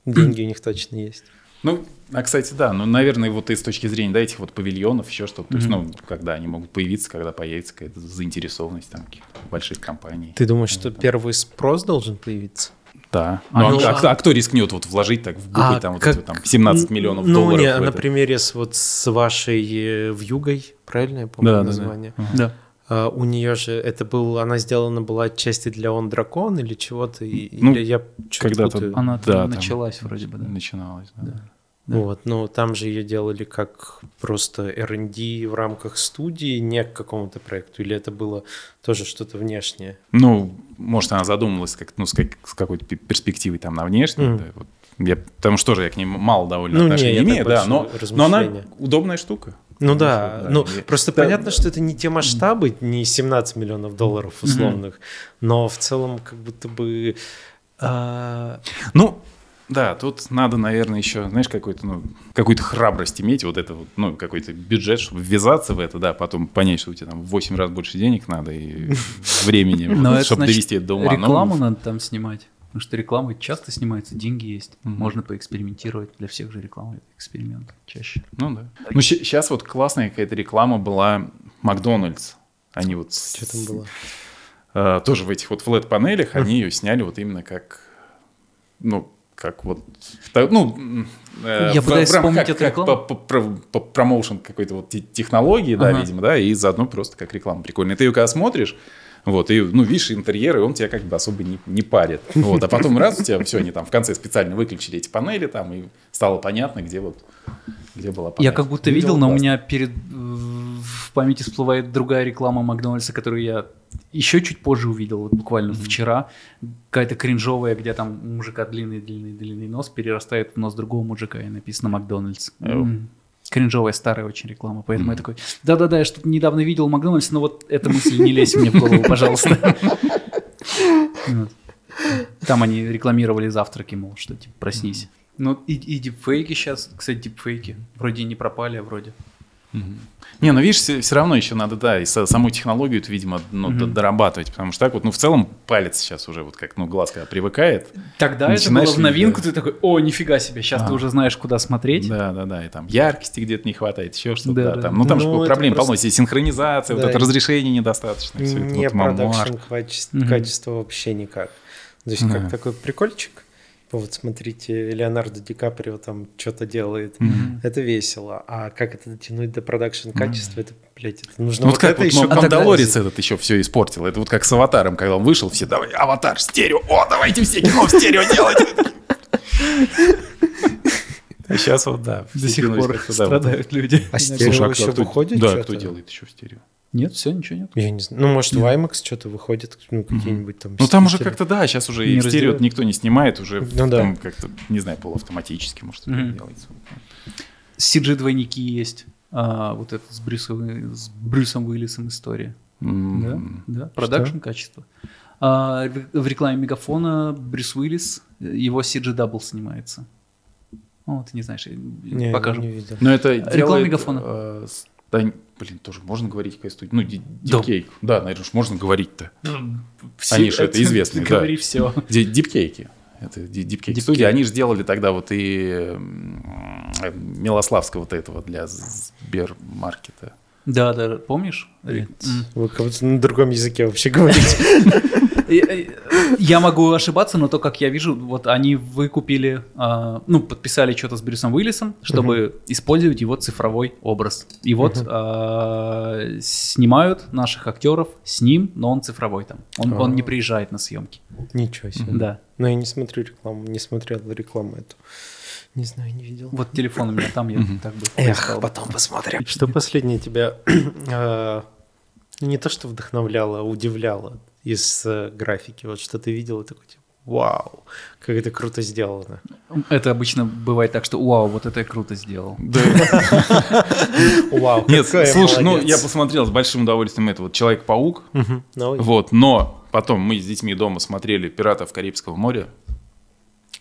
Speaker 2: Деньги у них точно есть.
Speaker 3: Ну, а, кстати, да, ну, наверное, вот и с точки зрения, да, этих вот павильонов, еще что-то, то есть, ну, когда они могут появиться, когда появится какая-то заинтересованность там каких-то больших компаний.
Speaker 2: Ты думаешь, что первый спрос должен появиться?
Speaker 3: Да.
Speaker 1: А
Speaker 3: Ну, а,
Speaker 1: ну,
Speaker 3: а
Speaker 1: а-
Speaker 3: кто, а кто рискнет вот вложить так в губы
Speaker 2: А
Speaker 3: там вот
Speaker 2: как-
Speaker 3: эти, там 17 миллионов
Speaker 2: ну,
Speaker 3: долларов?
Speaker 2: не,
Speaker 3: в
Speaker 2: на
Speaker 3: это?
Speaker 2: примере с, вот с вашей э, вьюгой, правильно я помню
Speaker 3: Да, да, да.
Speaker 2: название?
Speaker 3: Ага.
Speaker 1: Да.
Speaker 2: А, у нее же это был, она сделана была отчасти для он дракон или чего-то, и,
Speaker 3: Ну,
Speaker 2: или я что-то
Speaker 3: когда-то-
Speaker 2: путаю?
Speaker 1: Она
Speaker 3: Да,
Speaker 1: там
Speaker 3: там
Speaker 1: началась вроде бы, да.
Speaker 3: Начиналось, да.
Speaker 1: Да.
Speaker 2: Вот, но там же ее делали как просто R&D в рамках студии, не к какому-то проекту, или это было тоже что-то внешнее?
Speaker 3: Ну, может, она задумалась как, ну, с, как- с какой-то пе- перспективой там на внешнем.
Speaker 2: Мгм.
Speaker 3: да, вот. Я, потому что тоже я к ней мало довольно
Speaker 2: Ну, не,
Speaker 3: отношения
Speaker 2: я так
Speaker 3: имею, да, но, но она удобная штука.
Speaker 2: Ну да, ну
Speaker 3: и-
Speaker 2: просто
Speaker 3: Да,
Speaker 2: понятно, что это не те масштабы, не 17 миллионов долларов условных, но в целом как будто бы... а,
Speaker 3: Ну, да, тут надо, наверное, еще, знаешь, какой-то, ну, какую-то храбрость иметь, вот это вот, ну, какой-то бюджет, чтобы ввязаться в это, да, потом понять, что у тебя там в 8 раз больше денег надо и времени, чтобы довести это до ума. Ну,
Speaker 1: Рекламу надо там снимать. Потому что реклама часто снимается, деньги есть.
Speaker 3: Мгм.
Speaker 1: Можно поэкспериментировать. Для всех же реклама это эксперимент чаще.
Speaker 3: Ну да. Ну сейчас вот классная какая-то реклама была Макдональдс. Они вот с-
Speaker 2: Что там было?
Speaker 3: э, тоже в этих вот флет-панелях, они ее сняли вот именно как, ну, как вот, ну, э,
Speaker 1: Я
Speaker 3: в-
Speaker 1: пытаюсь
Speaker 3: в рамках
Speaker 1: вспомнить
Speaker 3: как,
Speaker 1: эту
Speaker 3: как
Speaker 1: рекламу.
Speaker 3: по, по- по промоушен какой-то вот те- технологии, да,
Speaker 1: Ага.
Speaker 3: видимо, да, и заодно просто как реклама прикольная. Ты ее когда смотришь, вот, и, ну, видишь интерьер, и он тебя как бы особо не, не парит. Вот, а потом раз у тебя все, они там в конце специально выключили эти панели там, и стало понятно, где вот, где была
Speaker 1: Я
Speaker 3: панель.
Speaker 1: как будто
Speaker 3: Выглядело
Speaker 1: видел, но у меня перед, в памяти всплывает другая реклама Макдональдса, которую я еще чуть позже увидел, вот буквально mm-hmm. вчера. Какая-то кринжовая, где там у мужика длинный-длинный-длинный нос перерастает в нос другого мужика и написано Макдональдс. Mm-hmm. Кринжовая старая очень реклама, поэтому mm-hmm. я такой, да-да-да, я что-то недавно видел Макдональдс, но вот эта мысль не лезь мне в голову, пожалуйста. Там они рекламировали завтраки, мол, что типа проснись. Ну и, и дипфейки сейчас, кстати, дипфейки вроде не пропали, а вроде.
Speaker 3: Не, ну видишь, все, все равно еще надо, да, и саму технологию, видимо, ну, угу. дорабатывать, потому что так вот, ну, в целом палец сейчас уже вот как, ну, глаз когда привыкает.
Speaker 1: Тогда это было в новинку, ты такой, о, нифига себе, сейчас а. ты уже знаешь, куда смотреть.
Speaker 3: Да, да, да, и там яркости где-то не хватает, еще что-то, да, да, там, ну, там ну, же проблем просто... полно, синхронизация, да. вот это разрешение недостаточно, все
Speaker 2: не это вот продакшн качество, угу. качество вообще никак. То есть, да. как такой прикольчик, вот смотрите, Леонардо Ди Каприо там что-то делает, mm-hmm. это весело. А как это дотянуть до продакшн качества, mm-hmm. это, блядь, это нужно
Speaker 3: ну, вот, вот как это вот, еще... Ну, Мандалорец этот еще все испортил. Это вот как с Аватаром, когда он вышел, все, давай, Аватар, стерео, о, давайте все кино в стерео делать. А сейчас вот, да.
Speaker 1: До сих пор страдают люди.
Speaker 2: А стерео а еще выходит?
Speaker 3: Да, кто делает еще в стерео?
Speaker 1: Нет, все, ничего нет.
Speaker 2: Я не знаю. Ну, может, нет. в IMAX что-то выходит, ну, какие-нибудь там...
Speaker 3: Ну, там уже как-то, да, сейчас уже не и стерео никто не снимает, уже ну, там да. как-то, не знаю, полуавтоматически, может, mm-hmm. делается.
Speaker 1: CG-двойники есть. А, вот это с Брюсом, с Брюсом Уиллисом история. Mm-hmm. Да, да, продакшн качество. А, в рекламе Мегафона Брюс Уиллис, его CG-double снимается. Ну, ты не знаешь,
Speaker 2: не,
Speaker 1: покажу.
Speaker 2: Не видел.
Speaker 3: Но это реклама делает, Мегафона. Э, да, блин, тоже можно говорить студия? Ну, Deepcake. Да. да, наверное, можно говорить-то. Все, они же это известные, да.
Speaker 1: Говори все.
Speaker 3: Дипкейки. Это дипкейк студия. Они же сделали тогда вот и Милославского вот этого для Сбермаркета.
Speaker 1: Да, да, помнишь?
Speaker 2: Вы как будто на другом языке вообще говорите.
Speaker 1: Я могу ошибаться, но то, как я вижу, вот они выкупили, а, ну, подписали что-то с Брюсом Уиллисом, чтобы использовать его цифровой образ. И вот а, снимают наших актеров с ним, но он цифровой там. Он, он не приезжает на съемки.
Speaker 2: Ничего себе.
Speaker 1: Да.
Speaker 2: Но я не смотрю рекламу, не смотрел рекламу эту. Не знаю, не видел.
Speaker 1: Вот телефон у меня там, я так бы
Speaker 2: Эх, потом посмотрим. Что последнее тебя а, не то что вдохновляло, а удивляло из э, графики? Вот что ты видел и такой, типа, вау, как это круто сделано.
Speaker 1: Это обычно бывает так, что вау, вот это я круто сделал.
Speaker 2: Вау,
Speaker 3: Нет, слушай, ну я посмотрел с большим удовольствием это вот Человек-паук, вот, но потом мы с детьми дома смотрели «Пиратов Карибского моря»,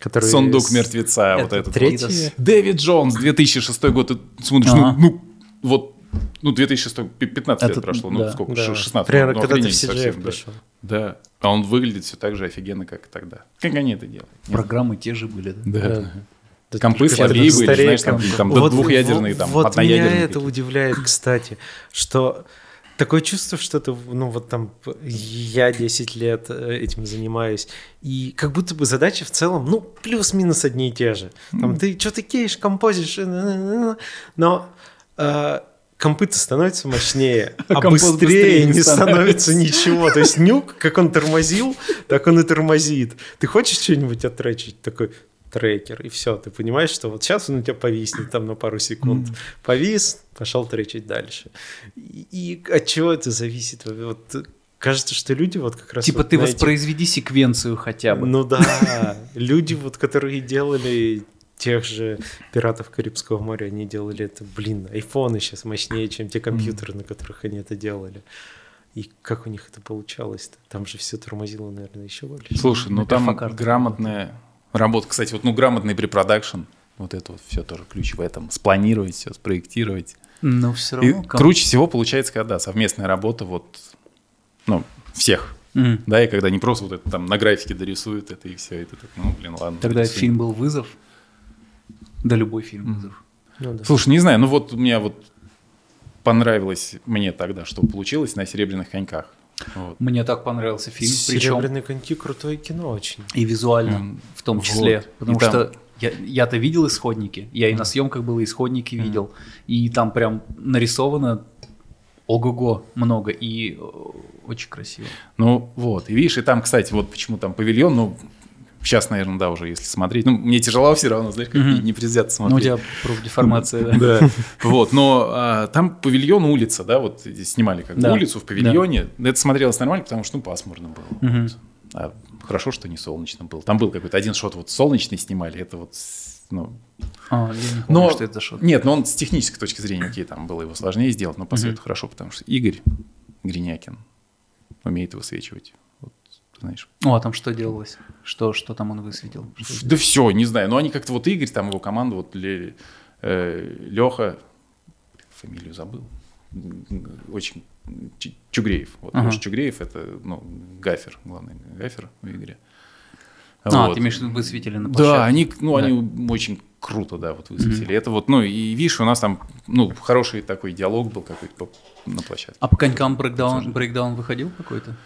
Speaker 2: Который
Speaker 3: Сундук мертвеца, это вот этот.
Speaker 2: Третий?
Speaker 3: Вот. Дэвид Джонс, 2006 год. Ты смотришь, ага. ну, ну, вот, ну, 2006, 15 это, лет прошло, ну, да, сколько, да. 16.
Speaker 2: Примерно, ну, когда ты в CGF совсем, пришел.
Speaker 3: Да. да. А он выглядит все так же офигенно, как и тогда. Как они это делают?
Speaker 1: Программы те же были,
Speaker 3: да? Да. да. Компы слабее были, знаешь, там, там вот, двухъядерные, там,
Speaker 2: вот одноядерные. меня это удивляет, кстати, что такое чувство, что ты, ну вот там, я 10 лет э, этим занимаюсь, и как будто бы задачи в целом, ну, плюс-минус одни и те же. Там ты что-то кейш, композишь, э, э, но э, компы-то становятся мощнее, а, а быстрее не становится ничего. То есть нюк, как он тормозил, так он и тормозит. Ты хочешь что-нибудь оттречить? Такой, трекер, и все, ты понимаешь, что вот сейчас он у тебя повиснет там на пару секунд. Mm. Повис, пошел тречить дальше. И, и от чего это зависит? Вот кажется, что люди вот как раз...
Speaker 1: Типа
Speaker 2: вот,
Speaker 1: ты знаете, воспроизведи секвенцию хотя бы.
Speaker 2: Ну да, люди вот, которые делали тех же пиратов Карибского моря, они делали это, блин, айфоны сейчас мощнее, чем те компьютеры, на которых они это делали. И как у них это получалось-то? Там же все тормозило, наверное, еще больше.
Speaker 3: Слушай, ну там грамотная Работа, кстати, вот ну грамотный препродакшн, вот это вот все тоже ключ в этом. Спланировать все, спроектировать.
Speaker 1: Но все равно.
Speaker 3: И круче всего получается, когда совместная работа вот, ну, всех. Mm. Да, и когда не просто вот это там на графике дорисуют это и все, это так, ну, блин, ладно.
Speaker 1: Тогда дорисуем. фильм был вызов. Да, любой фильм mm. вызов.
Speaker 3: Ну, да. Слушай, не знаю, ну вот у меня вот понравилось мне тогда, что получилось на «Серебряных коньках».
Speaker 1: Вот. Мне так понравился фильм.
Speaker 2: Серебряные причем... коньки крутое кино очень.
Speaker 1: И визуально mm. в том числе. Вот. Потому и что там... я, я-то видел исходники. Я mm. и на съемках был, и исходники mm. видел. И там прям нарисовано ого-го много. И очень красиво.
Speaker 3: Ну вот. И видишь, и там, кстати, вот почему там павильон, ну Сейчас, наверное, да, уже если смотреть. Ну, мне тяжело все равно, знаешь, как не предвзято
Speaker 1: Ну, у
Speaker 3: смотреть.
Speaker 1: тебя профдеформация, да.
Speaker 3: Да. Вот, но а, там павильон улица, да, вот снимали как бы улицу в павильоне. Это смотрелось нормально, потому что, ну, пасмурно было. А хорошо, что не солнечно было. Там был какой-то один шот, вот солнечный снимали, это вот, ну...
Speaker 1: А, я не помню,
Speaker 3: Но,
Speaker 1: что это за шот.
Speaker 3: нет, но он с технической точки зрения, окей, там было его сложнее сделать, но по свету хорошо, потому что Игорь Гринякин умеет высвечивать. Знаешь,
Speaker 1: О, а там что делалось? Что, что там он высветил? Что-
Speaker 3: Да все, не знаю. Но они как-то вот Игорь, там его команда, вот Леха, фамилию забыл, очень Чугреев. Вот
Speaker 1: Ага.
Speaker 3: Леша Чугреев это ну, гафер, главный гафер в Игоре.
Speaker 1: А,
Speaker 3: Вот.
Speaker 1: ты имеешь в виду высветили на площадке?
Speaker 3: Да, они, ну,
Speaker 1: Да.
Speaker 3: они очень круто, да, вот высветили. Это вот, ну, и видишь, у нас там, ну, хороший такой диалог был какой-то на площадке.
Speaker 1: А по конькам брейкдаун, брейкдаун выходил какой-то?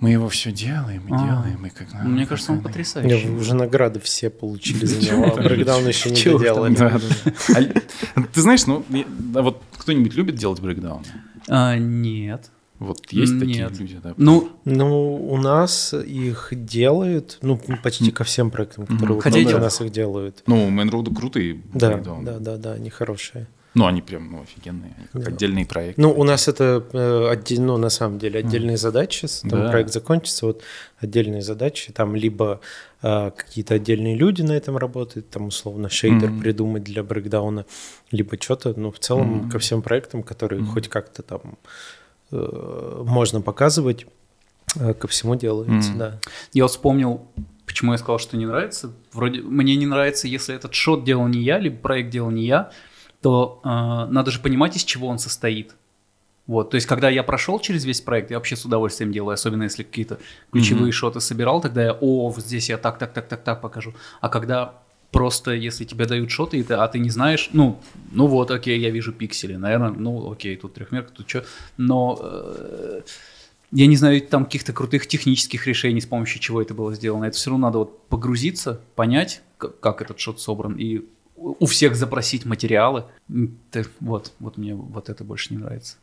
Speaker 3: Мы его все делаем, и
Speaker 1: А.
Speaker 3: делаем, и как...
Speaker 1: Ну, Мне кажется, он потрясающий.
Speaker 2: вы уже награды все получили за него, а брейкдаун еще не доделали.
Speaker 3: Да. А, Ты знаешь, ну, а вот кто-нибудь любит делать брейкдаун?
Speaker 1: А, нет.
Speaker 3: Вот есть такие
Speaker 1: Нет.
Speaker 3: люди, да?
Speaker 1: Ну,
Speaker 2: Ну, у нас их делают, ну, почти ко всем проектам, которые у нас их делают.
Speaker 3: Ну, Мэнроуды крутые
Speaker 2: Да, да, да, да, они хорошие.
Speaker 3: Ну, они прям ну, офигенные, они как
Speaker 2: Да.
Speaker 3: отдельные проекты.
Speaker 2: Ну, у нас это э, отдель- ну, на самом деле отдельные задачи. с- Там
Speaker 3: Да.
Speaker 2: проект закончится, вот отдельные задачи. Там либо э, какие-то отдельные люди на этом работают, там условно шейдер
Speaker 3: Мгм.
Speaker 2: придумать для брейкдауна, либо что-то. Ну, в целом
Speaker 3: Мгм.
Speaker 2: ко всем проектам, которые
Speaker 3: Мгм.
Speaker 2: хоть как-то там э, можно показывать, э, ко всему делается,
Speaker 3: Мгм.
Speaker 2: да.
Speaker 1: я вот вспомнил, почему я сказал, что не нравится. Вроде мне не нравится, если этот шот делал не я, либо проект делал не я, то э, надо же понимать, из чего он состоит. Вот, то есть, когда я прошел через весь проект, я вообще с удовольствием делаю, особенно если какие-то ключевые
Speaker 3: Мгм.
Speaker 1: шоты собирал, тогда я, о, вот здесь я так, так, так, так, так покажу. А когда просто, если тебе дают шоты, и ты, а ты не знаешь, ну, ну вот, окей, я вижу пиксели, наверное, ну, окей, тут трехмерка, тут что, но э, я не знаю там каких-то крутых технических решений, с помощью чего это было сделано. Это все равно надо вот погрузиться, понять, к- как этот шот собран, и у всех запросить материалы. Ты- вот, вот мне вот это больше не нравится.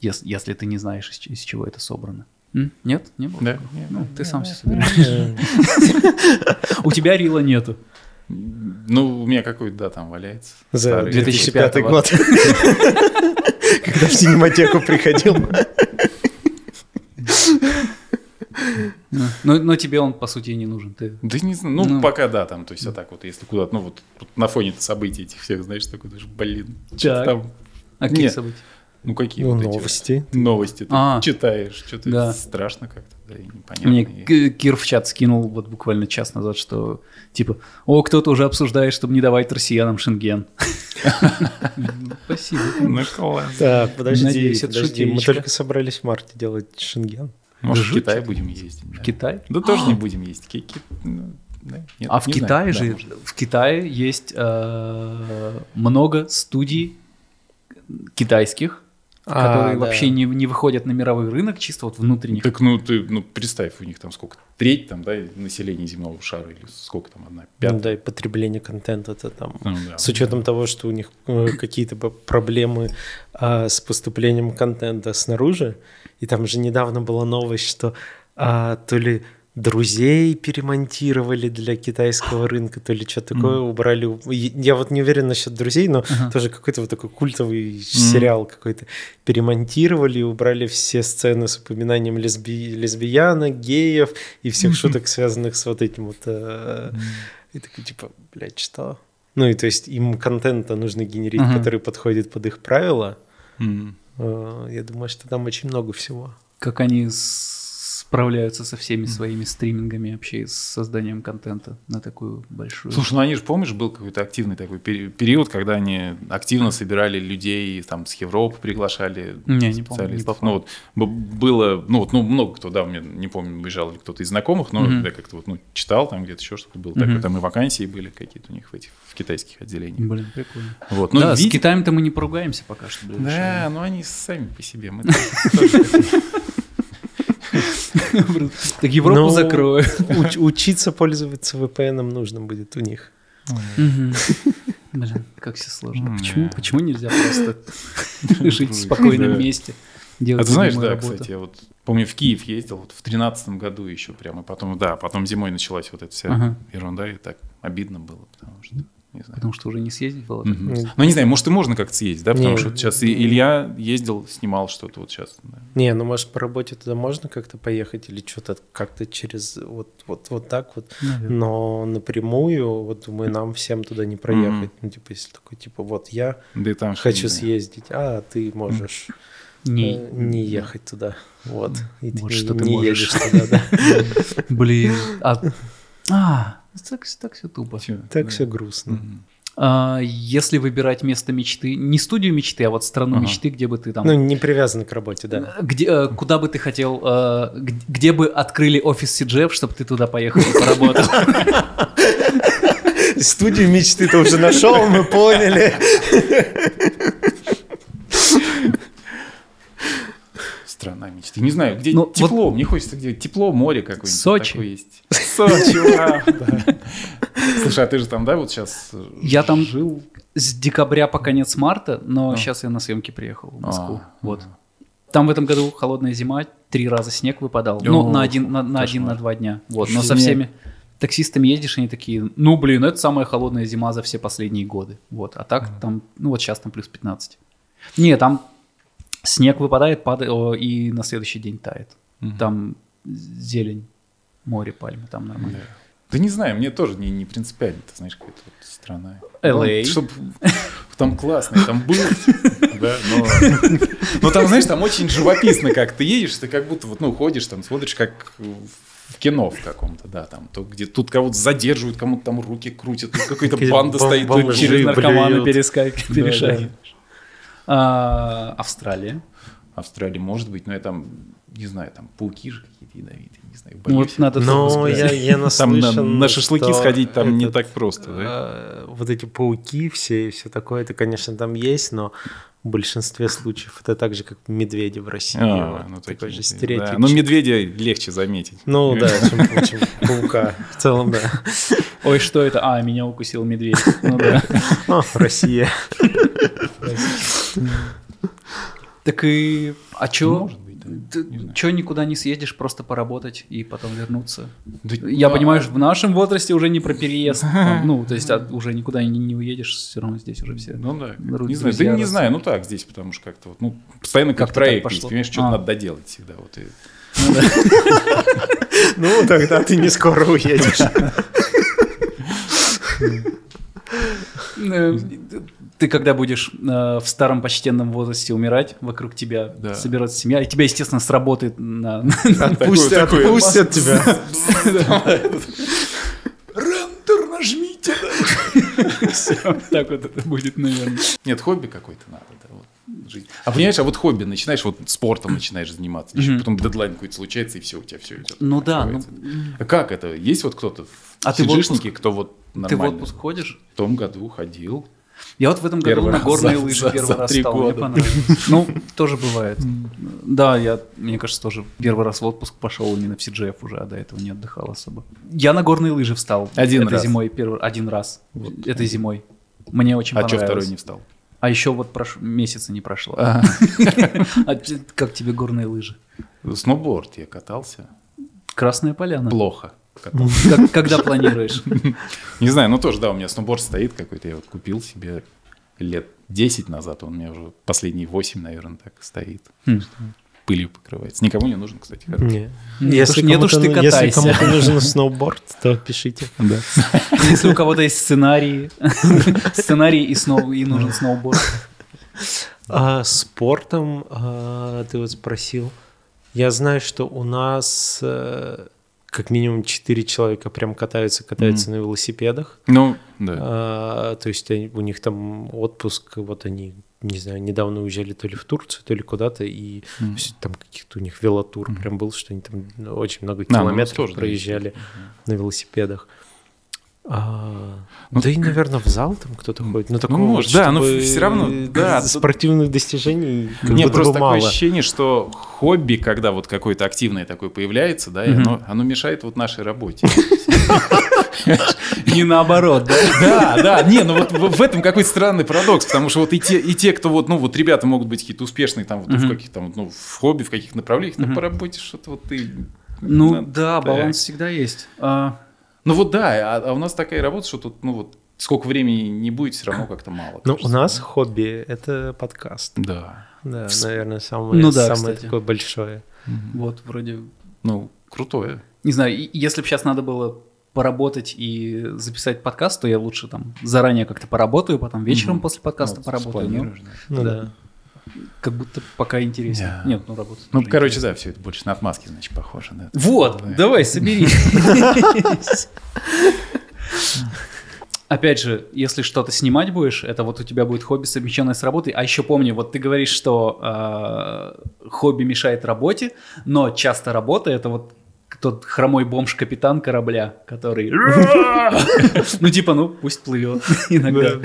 Speaker 1: Если, если ты не знаешь, из, из чего это собрано. М? Нет? Не было?
Speaker 3: Да,
Speaker 1: такого?
Speaker 3: нет,
Speaker 1: Ну,
Speaker 3: да,
Speaker 1: ты
Speaker 3: да,
Speaker 1: сам
Speaker 3: да.
Speaker 1: все собираешь. У тебя рила нету.
Speaker 3: Ну, у меня какой-то, да, там валяется.
Speaker 2: За
Speaker 3: старый.
Speaker 2: 2005 год. Когда в синематеку приходил.
Speaker 1: Но, но тебе он, по сути, не нужен. Ты...
Speaker 3: Да не знаю, ну,
Speaker 1: Ну.
Speaker 3: пока да, там, то есть, а так вот, если куда-то, ну, вот вот на фоне событий этих всех, знаешь, такой, даже, блин, что
Speaker 1: Так.
Speaker 3: там,
Speaker 1: А какие
Speaker 3: Нет.
Speaker 1: события?
Speaker 3: ну, какие
Speaker 2: Ну,
Speaker 3: вот эти вот
Speaker 2: новости.
Speaker 3: новости ты
Speaker 1: А.
Speaker 3: читаешь, что-то
Speaker 1: Да.
Speaker 3: страшно как-то, да, и непонятно.
Speaker 1: Мне
Speaker 3: и-
Speaker 1: Кир в чат скинул вот буквально час назад, что типа, о, кто-то уже обсуждает, чтобы не давать россиянам шенген. Спасибо.
Speaker 3: Ну, класс.
Speaker 2: Так, подожди, подожди. Мы только собрались в марте делать шенген.
Speaker 3: Может, в
Speaker 1: Жуть.
Speaker 3: Китай будем ездить.
Speaker 1: В
Speaker 3: да.
Speaker 1: Китай?
Speaker 3: Да тоже не будем ездить. Ки- ки- ну, да, нет,
Speaker 1: А в
Speaker 3: знаю.
Speaker 1: Китае
Speaker 3: Да,
Speaker 1: же,
Speaker 3: может.
Speaker 1: в Китае есть э, много студий китайских,
Speaker 2: А,
Speaker 1: которые
Speaker 2: да.
Speaker 1: вообще не, не выходят на мировой рынок, чисто вот внутренних.
Speaker 3: Так, ну, ты, ну, представь, у них там сколько? Треть там, да, населения земного шара, или сколько там, одна,
Speaker 2: Ну
Speaker 3: пятая?
Speaker 2: да, и потребление контента это там.
Speaker 3: Ну, да.
Speaker 2: С учетом того, что у них э, какие-то проблемы а, с поступлением контента снаружи, и там же недавно была новость, что а, то ли друзей перемонтировали для китайского рынка, то ли что такое убрали. И Я вот не уверен насчет друзей, но
Speaker 1: Ага.
Speaker 2: тоже какой-то вот такой культовый сериал какой-то. Перемонтировали, убрали все сцены с упоминанием лесби... лесбиянок, геев и всех шуток, связанных с вот этим вот... э, И такой, типа, блядь, что? Ну и то есть им контента нужно генерить, который подходит под их правила. Э, Я думаю, что там очень много всего.
Speaker 1: Как они с- справляются со всеми своими стримингами вообще с созданием контента на такую большую.
Speaker 3: Слушай, ну они же, помнишь, был какой-то активный такой пери- период, когда они активно собирали людей, там, с Европы приглашали
Speaker 1: Не, не помню, не.
Speaker 3: Ну, вот было, ну, вот, ну, много кто, да, меня, не помню, выезжал ли кто-то из знакомых, но
Speaker 1: Мгм.
Speaker 3: я как-то вот, ну, читал, там где-то еще что-то было такое, там и вакансии были какие-то у них в этих, в китайских отделениях.
Speaker 1: Блин, прикольно.
Speaker 3: Вот, ну,
Speaker 1: да, с
Speaker 3: видите-
Speaker 1: Китаем-то мы не поругаемся пока что. блин,
Speaker 3: Да, ну они сами по себе. Мы
Speaker 1: Так Европу
Speaker 2: Ну,
Speaker 1: закрою.
Speaker 2: уч- учиться пользоваться VPN нужно будет у них.
Speaker 1: Блин, как все сложно. Почему, почему нельзя просто жить в спокойном месте?
Speaker 3: А
Speaker 1: Делать
Speaker 3: ты знаешь, да,
Speaker 1: работу?
Speaker 3: кстати, я вот Помню, в Киев ездил вот в тринадцатом году еще прямо. Потом, да, потом зимой началась вот эта вся
Speaker 1: Ага.
Speaker 3: ерунда, и так обидно было, потому что, не знаю.
Speaker 1: Потому что уже не съездить было.
Speaker 3: Мгм. Ну, не знаю, может, и можно как-то съездить, да? Потому
Speaker 2: Не.
Speaker 3: что вот сейчас и Илья ездил, снимал что-то вот сейчас. да.
Speaker 2: Не, ну может по работе туда можно как-то поехать или что-то как-то через вот, вот, вот так вот.
Speaker 1: Наверное.
Speaker 2: Но напрямую, вот думаю, нам всем туда не проехать. Ну, типа, если такой, типа, вот я
Speaker 3: Да там что,
Speaker 2: хочу
Speaker 3: не
Speaker 2: съездить, а ты можешь
Speaker 1: Не,
Speaker 2: э, не ехать туда. Вот. И ты
Speaker 1: Вот
Speaker 2: не,
Speaker 1: что ты
Speaker 2: не
Speaker 1: можешь.
Speaker 2: едешь туда, да.
Speaker 1: Блин. А, а, так, так все тупо.
Speaker 3: Чё,
Speaker 2: Так
Speaker 3: да.
Speaker 2: все грустно.
Speaker 3: Мгм.
Speaker 1: А, если выбирать место мечты, не студию мечты, а вот страну
Speaker 3: Ага.
Speaker 1: мечты, где бы ты там...
Speaker 2: Ну, не привязаны к работе, да.
Speaker 1: Где, э, куда бы ты хотел, э, г- где бы открыли офис Сиджев, чтобы ты туда поехал и поработал?
Speaker 2: Студию мечты ты уже нашел, мы поняли.
Speaker 3: Страна мечты. Не знаю, где
Speaker 1: Ну, вот-
Speaker 3: тепло. Мне хочется где тепло, море какое-нибудь.
Speaker 1: Сочи.
Speaker 3: такое есть. Сочи, да. Слушай, а ты же там, да, вот сейчас
Speaker 1: Я там
Speaker 3: жил?
Speaker 1: с декабря по конец марта, но
Speaker 3: А.
Speaker 1: сейчас я на съемки приехал в Москву.
Speaker 3: А,
Speaker 1: вот.
Speaker 3: ага.
Speaker 1: Там в этом году холодная зима, три раза снег выпадал. Ну, на один, на, один, на два дня. Вот. Но со всеми таксистами ездишь, они такие, ну, блин, это самая холодная зима за все последние годы. Вот. А так там, ну, вот сейчас там плюс 15. Не, там снег выпадает, падает, о, и на следующий день тает.
Speaker 3: Мгм.
Speaker 1: Там зелень, море, пальмы, там нормально.
Speaker 3: Да. Да не знаю, мне тоже не, не принципиально, ты знаешь, какая-то вот страна. Ну, чтоб там классно, там был, да, но... Но там, знаешь, там очень живописно как ты едешь, ты как будто вот, ну, ходишь там, смотришь, как в кино в каком-то, да, там, то где тут кого-то задерживают, кому-то там руки крутят, тут какая-то банда стоит, тут
Speaker 1: Через наркоманы перескак-
Speaker 3: Да,
Speaker 1: перешагиваешь. А, Австралия.
Speaker 3: Австралия может быть, но я там, не знаю, там пауки же какие-то ядовитые, не знаю,
Speaker 1: Ну,
Speaker 3: боюсь.
Speaker 1: вот надо
Speaker 2: Но я, я
Speaker 3: Там на,
Speaker 2: наслышан,
Speaker 3: на шашлыки сходить там не
Speaker 2: этот,
Speaker 3: так просто, да?
Speaker 2: э, Вот эти пауки все и все такое, это, конечно, там есть, но в большинстве случаев это так же, как медведи в России.
Speaker 3: А,
Speaker 2: Вот
Speaker 3: ну,
Speaker 2: такой
Speaker 3: такие,
Speaker 2: же
Speaker 3: да.
Speaker 2: стереотип.
Speaker 3: Ну, медведя легче заметить.
Speaker 2: Ну да, чем, чем паука. В целом, да.
Speaker 1: Ой, что это? А, меня укусил медведь. Ну да.
Speaker 2: О, Россия.
Speaker 1: Так и... А чё?
Speaker 3: Да. Не знаю.
Speaker 1: Чё никуда не съедешь, просто поработать и потом вернуться?
Speaker 3: Да,
Speaker 1: Я
Speaker 3: а,
Speaker 1: понимаю, что в нашем возрасте уже не про переезд. Ну, то есть а, уже никуда не, не уедешь, все равно здесь уже все.
Speaker 3: Ну да, не знаю, да не знаю, ну так здесь, потому что как-то вот, ну, постоянно как проект понимаешь, что-то
Speaker 1: А.
Speaker 3: надо доделать всегда, вот и...
Speaker 2: Ну, тогда ты не скоро уедешь.
Speaker 1: Ты когда будешь э, в старом почтенном возрасте умирать, вокруг тебя
Speaker 3: Да.
Speaker 1: соберется семья, и тебя, естественно, сработает на...
Speaker 2: Отпустят, тебя.
Speaker 3: Рендер нажмите,
Speaker 1: Всё, Так вот это будет, наверное.
Speaker 3: Нет, хобби какой-то надо, да, вот, жизнь. А понимаешь, а вот хобби, начинаешь вот спортом начинаешь заниматься, еще потом дедлайн какой-то случается, и все, у тебя все идет.
Speaker 1: Ну да, ну,
Speaker 3: А как это? Есть вот кто-то в
Speaker 1: А ты в
Speaker 3: сиджишнике, кто вот
Speaker 1: ты в
Speaker 3: нормально
Speaker 1: отпуск ходишь?
Speaker 3: в том году ходил?
Speaker 1: Я вот в этом году
Speaker 3: Первый
Speaker 1: на горные
Speaker 3: за-
Speaker 1: лыжи
Speaker 3: за-
Speaker 1: первый
Speaker 3: за
Speaker 1: раз стал, мне
Speaker 3: года.
Speaker 1: понравилось. Ну, тоже бывает. Да, я, мне кажется, тоже первый раз в отпуск пошел именно в CGF уже, а до этого не отдыхал особо. Я на горные лыжи встал.
Speaker 3: Один
Speaker 1: этой
Speaker 3: раз.
Speaker 1: зимой, первый, один раз. Этой зимой. Мне очень
Speaker 3: А что
Speaker 1: понравилось.
Speaker 3: второй не встал?
Speaker 1: А еще вот прош... месяца не прошло.
Speaker 3: А.
Speaker 1: А как тебе горные лыжи?
Speaker 3: Сноуборд я катался.
Speaker 1: Красная поляна.
Speaker 3: Плохо.
Speaker 1: когда планируешь?
Speaker 3: Не знаю, ну тоже, да, у меня сноуборд стоит какой-то, я вот купил себе лет 10 назад, он у меня уже последние 8, наверное, так стоит.
Speaker 1: Хм.
Speaker 3: Пылью покрывается. Никому не нужен, кстати, хороший.
Speaker 2: Если кому-то ну- нужен сноуборд, то пишите.
Speaker 1: Если у кого-то есть сценарии, сценарий и, сноу, и нужен сноуборд.
Speaker 2: А спортом а, ты вот спросил. Я знаю, что у нас э, как минимум 4 человека прям катаются, катаются на велосипедах.
Speaker 3: Ну, да.
Speaker 2: А, то есть они- у них там отпуск, вот они, не знаю, недавно уезжали то ли в Турцию, то ли куда-то, и всё- там каких-то у них велотур прям был, что они там очень много
Speaker 3: Да, ну,
Speaker 2: километров
Speaker 3: тоже, да,
Speaker 2: проезжали на велосипедах. А, да и, наверное, в зал там кто-то ходит. Ну, такого,
Speaker 3: может, да, но всё равно, да, тут-
Speaker 2: спортивных достижений как
Speaker 3: Нет,
Speaker 2: будто
Speaker 3: просто такое
Speaker 2: мало.
Speaker 3: ощущение, что хобби, когда вот какое-то активное такое появляется, да,
Speaker 1: Мгм.
Speaker 3: оно, оно мешает вот нашей работе.
Speaker 1: Не наоборот, да?
Speaker 3: Да, да, не, ну вот в этом какой-то странный парадокс, потому что вот и те, и те, кто вот, ну вот ребята могут быть какие-то успешные там вот в каких-то, вот, ну, в хобби, в каких-то направлениях, но по работе что-то вот ты...
Speaker 1: Ну
Speaker 3: Ну,
Speaker 1: да, баланс всегда есть.
Speaker 3: Ну вот да, а, а у нас такая работа, что тут, ну вот, сколько времени не будет, все равно как-то мало.
Speaker 2: Ну, у нас хобби — это подкаст.
Speaker 3: Да.
Speaker 2: Да, наверное, самое,
Speaker 1: Ну да,
Speaker 2: самое
Speaker 1: кстати.
Speaker 2: такое большое.
Speaker 1: Вот, вроде
Speaker 3: Ну, крутое.
Speaker 1: Не знаю, если бы сейчас надо было поработать и записать подкаст, то я лучше там заранее как-то поработаю, потом вечером
Speaker 3: Мгм.
Speaker 1: после подкаста
Speaker 3: Ну,
Speaker 1: поработаю. Ну,
Speaker 3: да.
Speaker 2: Ну
Speaker 1: Да. Как будто пока интереснее.
Speaker 3: Да.
Speaker 1: Нет, ну работать.
Speaker 3: Ну, короче,
Speaker 1: интересно.
Speaker 3: да, все это больше на отмазки, значит, похоже, да.
Speaker 1: Вот,
Speaker 3: Да.
Speaker 1: давай, соберись. Опять же, если что-то снимать будешь, это вот у тебя будет хобби, совмещенное с работой. А еще помни, вот ты говоришь, что э, хобби мешает работе, но часто работа это вот тот хромой бомж-капитан корабля, который... Ну, типа, ну, пусть плывет иногда.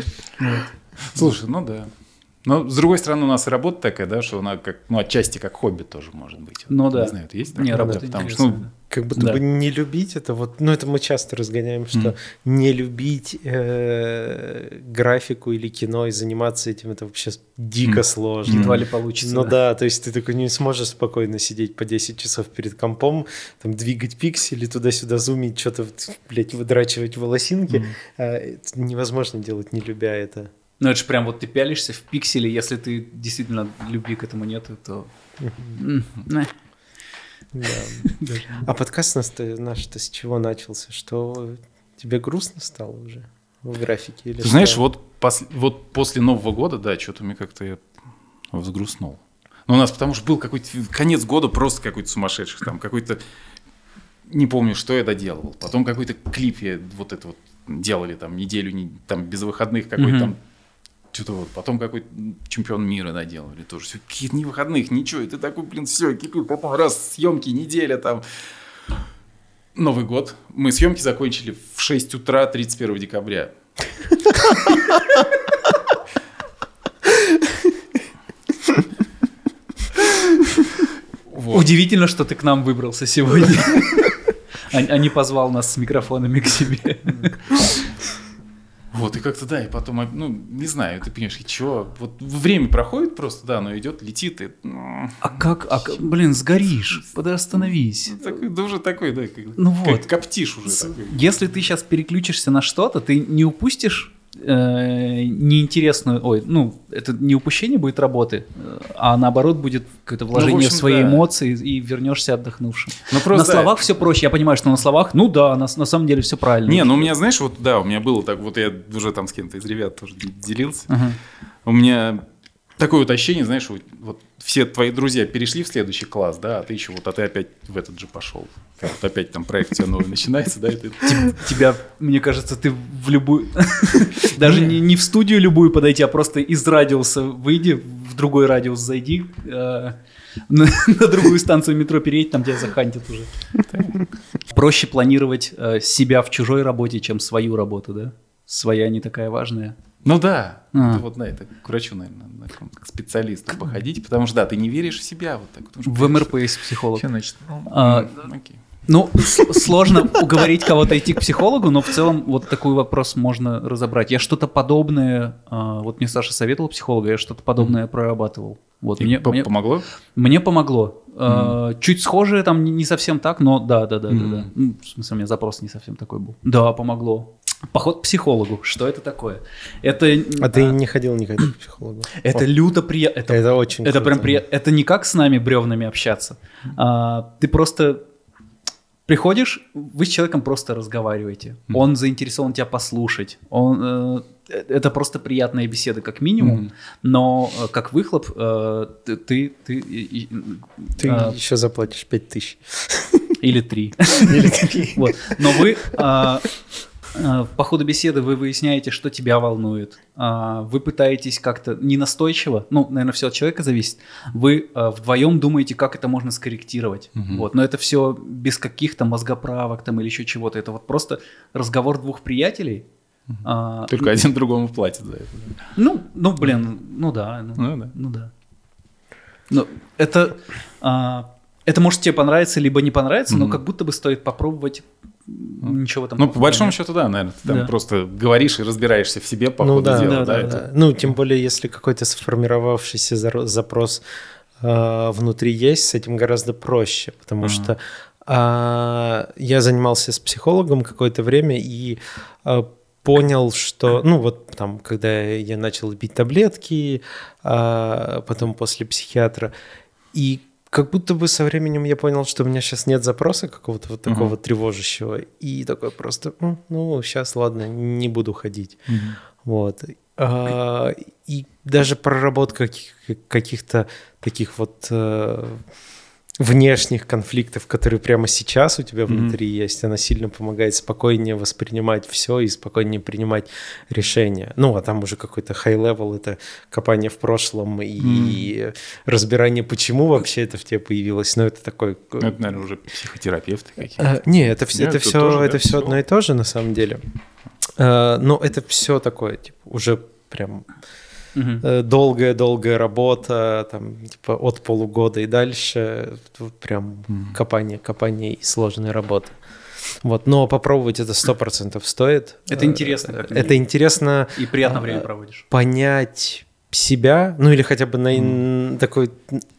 Speaker 3: Слушай, ну да. Но, с другой стороны, у нас и работа такая, да, что она как, ну, отчасти как хобби тоже может быть.
Speaker 1: Ну да.
Speaker 3: Не знаю, это есть
Speaker 1: Не,
Speaker 3: такое?
Speaker 1: работа
Speaker 3: Да, потому что, ну,
Speaker 2: Как будто
Speaker 1: Да.
Speaker 2: бы не любить это вот, ну это мы часто разгоняем, что
Speaker 3: Мгм.
Speaker 2: не любить э, графику или кино и заниматься этим это вообще дико
Speaker 3: Мгм.
Speaker 2: сложно.
Speaker 1: Едва ли получится.
Speaker 2: Ну
Speaker 1: да.
Speaker 2: да, то есть ты такой не сможешь спокойно сидеть по 10 часов перед компом, там двигать пиксели, туда-сюда зумить, что-то, блядь, выдрачивать волосинки. А, это невозможно делать, не любя это.
Speaker 1: Ну, это же прям вот ты пялишься в пикселе, если ты действительно любви к этому нету, то...
Speaker 2: А подкаст наш- наш-то с чего начался? Что тебе грустно стало уже в графике? Или
Speaker 3: Ты знаешь, вот, вот после Нового года, да, что-то мне как-то я взгрустнул. Ну, у нас потому что был какой-то конец года просто какой-то сумасшедший, там какой-то, не помню, что я доделывал. Потом какой-то клип я вот это вот делали там неделю, не- там без выходных какой-то там что-то вот. Потом какой-то чемпион мира доделали тоже. Всё, Каких-то ни выходных, ничего. И ты такой, блин, все, кипит. Потом раз съемки, неделя там. Новый год. Мы съемки закончили в 6 утра 31 декабря. Вот.
Speaker 1: Удивительно, что ты к нам выбрался сегодня. А а не позвал нас с микрофонами к себе.
Speaker 3: Вот, и как-то, да, и потом, ну, не знаю, ты понимаешь, и чё, вот время проходит просто, да, но идет, летит, и, ну,
Speaker 1: А как, а, блин, сгоришь, подостановись.
Speaker 3: такой, да уже такой, да, как,
Speaker 1: Ну
Speaker 3: как
Speaker 1: вот.
Speaker 3: коптишь уже
Speaker 1: С-
Speaker 3: такой.
Speaker 1: Если ты сейчас переключишься на что-то, ты не упустишь э, неинтересную, ой, ну, это не упущение будет работы, а наоборот будет какое-то вложение в,
Speaker 3: Ну, общем,
Speaker 1: свои
Speaker 3: да.
Speaker 1: эмоции и вернешься отдохнувшим.
Speaker 3: Ну, просто,
Speaker 1: на словах все проще, я понимаю, что на словах, ну да, на, на самом деле все правильно.
Speaker 3: Не, ну у меня, знаешь, вот, да, у меня было так, вот я уже там с кем-то из ребят тоже делился,
Speaker 1: Ага.
Speaker 3: у меня такое вот ощущение, знаешь, вот, вот все твои друзья перешли в следующий класс, да, а ты еще вот, а ты опять в этот же пошел. Вот опять там проект новый начинается, да, и ты
Speaker 1: Тебя, мне кажется, ты в любую... Даже не, не в студию любую подойти, а просто из радиуса выйди, в другой радиус зайди, э, на, на другую станцию метро переедь, там тебя захантят уже. Проще планировать э, себя в чужой работе, чем свою работу, да? Своя не такая важная.
Speaker 3: Ну да,
Speaker 1: А.
Speaker 3: вот на это к врачу, наверное, на к специалисту походить, потому что да, ты не веришь в себя вот так.
Speaker 1: В МРП есть психолог.
Speaker 3: что- значит? Ну,
Speaker 1: А,
Speaker 3: м, окей.
Speaker 1: Ну, сложно уговорить кого-то идти к психологу, но в целом вот такой вопрос можно разобрать. Я что-то подобное, а, вот мне Саша советовал психолога, я что-то подобное прорабатывал. Вот
Speaker 3: И
Speaker 1: мне,
Speaker 3: по-
Speaker 1: мне,
Speaker 3: помогло?
Speaker 1: мне помогло. А, Чуть схожее там не- совсем так, но да, да, да, да, да.
Speaker 3: Мгм.
Speaker 1: Ну, В смысле, у меня запрос не совсем такой был. Да, помогло. Поход к психологу. Что это такое? Это,
Speaker 2: А ты
Speaker 1: а,
Speaker 2: не ходил никогда к психологу?
Speaker 1: это люто приятно. Это
Speaker 2: Это очень
Speaker 1: это
Speaker 2: круто.
Speaker 1: прям приятно. Это не как с нами бревнами общаться. А, ты просто приходишь, вы с человеком просто разговариваете.
Speaker 3: Мгм.
Speaker 1: Он заинтересован тебя послушать. Он, э, это просто приятная беседа, как минимум.
Speaker 3: Мгм.
Speaker 1: Но э, как выхлоп э, ты, ты, ты и,
Speaker 2: Ты
Speaker 1: а,
Speaker 2: еще заплатишь 5 тысяч.
Speaker 1: или три.
Speaker 2: Или три.
Speaker 1: Вот. Но вы, а, Э, По ходу беседы вы выясняете, что тебя волнует. А, Вы пытаетесь как-то не настойчиво, ну, наверное, все от человека зависит. Вы э, вдвоем думаете, как это можно скорректировать.
Speaker 3: Мгм.
Speaker 1: Вот. Но это все без каких-то мозгоправок там или еще чего-то. Это вот просто разговор двух приятелей. А,
Speaker 3: Только один другому платит за это.
Speaker 1: Ну, ну, блин, ну да. Ну,
Speaker 3: Ну да.
Speaker 1: ну да. Ну, это, а, это может тебе понравиться, либо не понравится, но
Speaker 3: Мгм.
Speaker 1: как будто бы стоит попробовать. Ничего в этом
Speaker 3: Ну, по большому
Speaker 1: нет.
Speaker 3: счету, да, наверное. Ты там
Speaker 1: Да.
Speaker 3: просто говоришь и разбираешься в себе по
Speaker 2: Ну
Speaker 3: ходу
Speaker 2: да,
Speaker 3: дела.
Speaker 1: да,
Speaker 3: да,
Speaker 1: да,
Speaker 3: это-
Speaker 1: да.
Speaker 2: Ну, тем более, если какой-то сформировавшийся запрос э, внутри есть, с этим гораздо проще, потому
Speaker 3: Ага.
Speaker 2: что а, я занимался с психологом какое-то время и а, понял, что, ну вот там, когда я начал пить таблетки, а, потом после психиатра, и как будто бы со временем я понял, что у меня сейчас нет запроса какого-то вот такого
Speaker 3: Мгм.
Speaker 2: тревожащего, и такой просто, «М, ну, сейчас, ладно, не буду ходить.
Speaker 3: Мгм.
Speaker 2: Вот. А, И даже проработка каких- каких-то таких вот э, внешних конфликтов, которые прямо сейчас у тебя внутри есть, она сильно помогает спокойнее воспринимать все и спокойнее принимать решения. Ну, а там уже какой-то high-level, это копание в прошлом и разбирание, почему вообще это в тебе появилось. Но это такой...
Speaker 3: Ну, Это, наверное, уже психотерапевты какие-то.
Speaker 2: Э, Не, это,
Speaker 3: Нет,
Speaker 2: это
Speaker 3: это
Speaker 2: все,
Speaker 3: тоже,
Speaker 2: это
Speaker 3: да,
Speaker 2: все
Speaker 3: всё.
Speaker 2: одно и то же на самом деле. Э, Но это все такое, типа, уже прям Э, долгая-долгая работа, там, типа, от полугода и дальше, прям копание, копание и сложная работа. Вот, но попробовать это сто процентов стоит.
Speaker 1: Это
Speaker 2: Э,
Speaker 1: интересно, как
Speaker 2: Это интересно
Speaker 1: И приятно
Speaker 2: А,
Speaker 1: время проводишь.
Speaker 2: понять себя, ну или хотя бы на, такой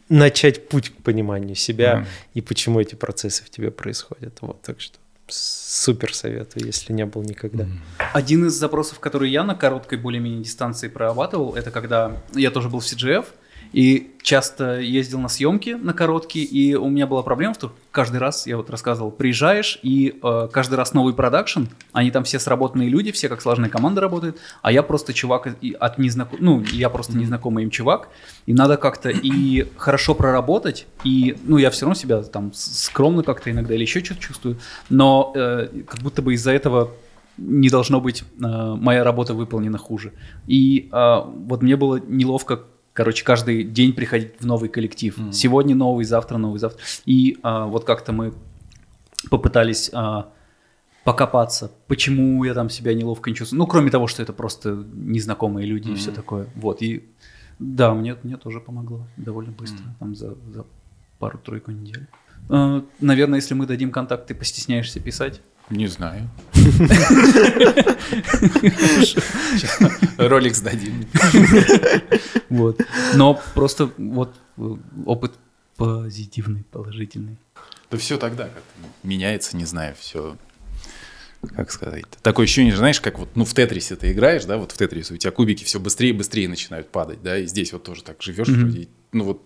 Speaker 2: начать путь к пониманию себя
Speaker 3: Мгм.
Speaker 2: и почему эти процессы в тебе происходят. Вот, так что супер советую, если не был никогда.
Speaker 1: Один из запросов, который я на короткой более-менее дистанции прорабатывал, это когда я тоже был в CGF и часто ездил на съемки на короткие, и у меня была проблема, что каждый раз, я вот рассказывал, приезжаешь, и э, каждый раз новый продакшн, они там все сработанные люди, все как слаженная команда работают, а я просто чувак от незнаком... ну, я просто незнакомый им чувак, и надо как-то и хорошо проработать, и, ну, я все равно себя там скромно как-то иногда или еще что-то чувствую, но э, как будто бы из-за этого не должно быть э, моя работа выполнена хуже. И э, вот мне было неловко, короче, каждый день приходить в новый коллектив.
Speaker 3: Мгм.
Speaker 1: Сегодня новый, завтра новый, завтра. И э, вот как-то мы попытались э, покопаться, почему я там себя неловко не чувствую. Ну, кроме того, что это просто незнакомые люди и все такое. Вот, и да, мне, мне тоже помогло довольно быстро,
Speaker 3: Мгм.
Speaker 1: там за, за пару-тройку недель. Э, Наверное, если мы дадим контакт, ты постесняешься писать.
Speaker 3: Не знаю. Ролик сдадим.
Speaker 1: Вот. Но просто вот э, опыт позитивный, положительный.
Speaker 3: Да все тогда как-то меняется, не знаю, все. Как сказать? Такое ощущение, знаешь, как вот, ну, в Тетрисе ты играешь, да, вот в Тетрисе у тебя кубики все быстрее и быстрее начинают падать, да, и здесь вот тоже так живешь, вроде, ну, вот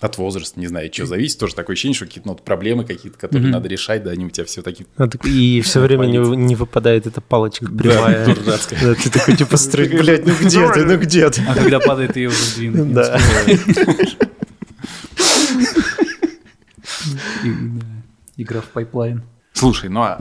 Speaker 3: от возраста, не знаю, что зависит, тоже такое ощущение, что какие-то ну, вот проблемы какие-то, которые
Speaker 1: Мгм.
Speaker 3: надо решать, да, они у тебя все такие
Speaker 2: А так- И все время не, не выпадает эта палочка прямая.
Speaker 3: Да, дурацкая.
Speaker 2: Да, ты такой типа строй, блядь, ну где ты, ну где ты?
Speaker 1: А когда падает, ты ее уже. И, да, Игра в пайплайн.
Speaker 3: Слушай, ну а,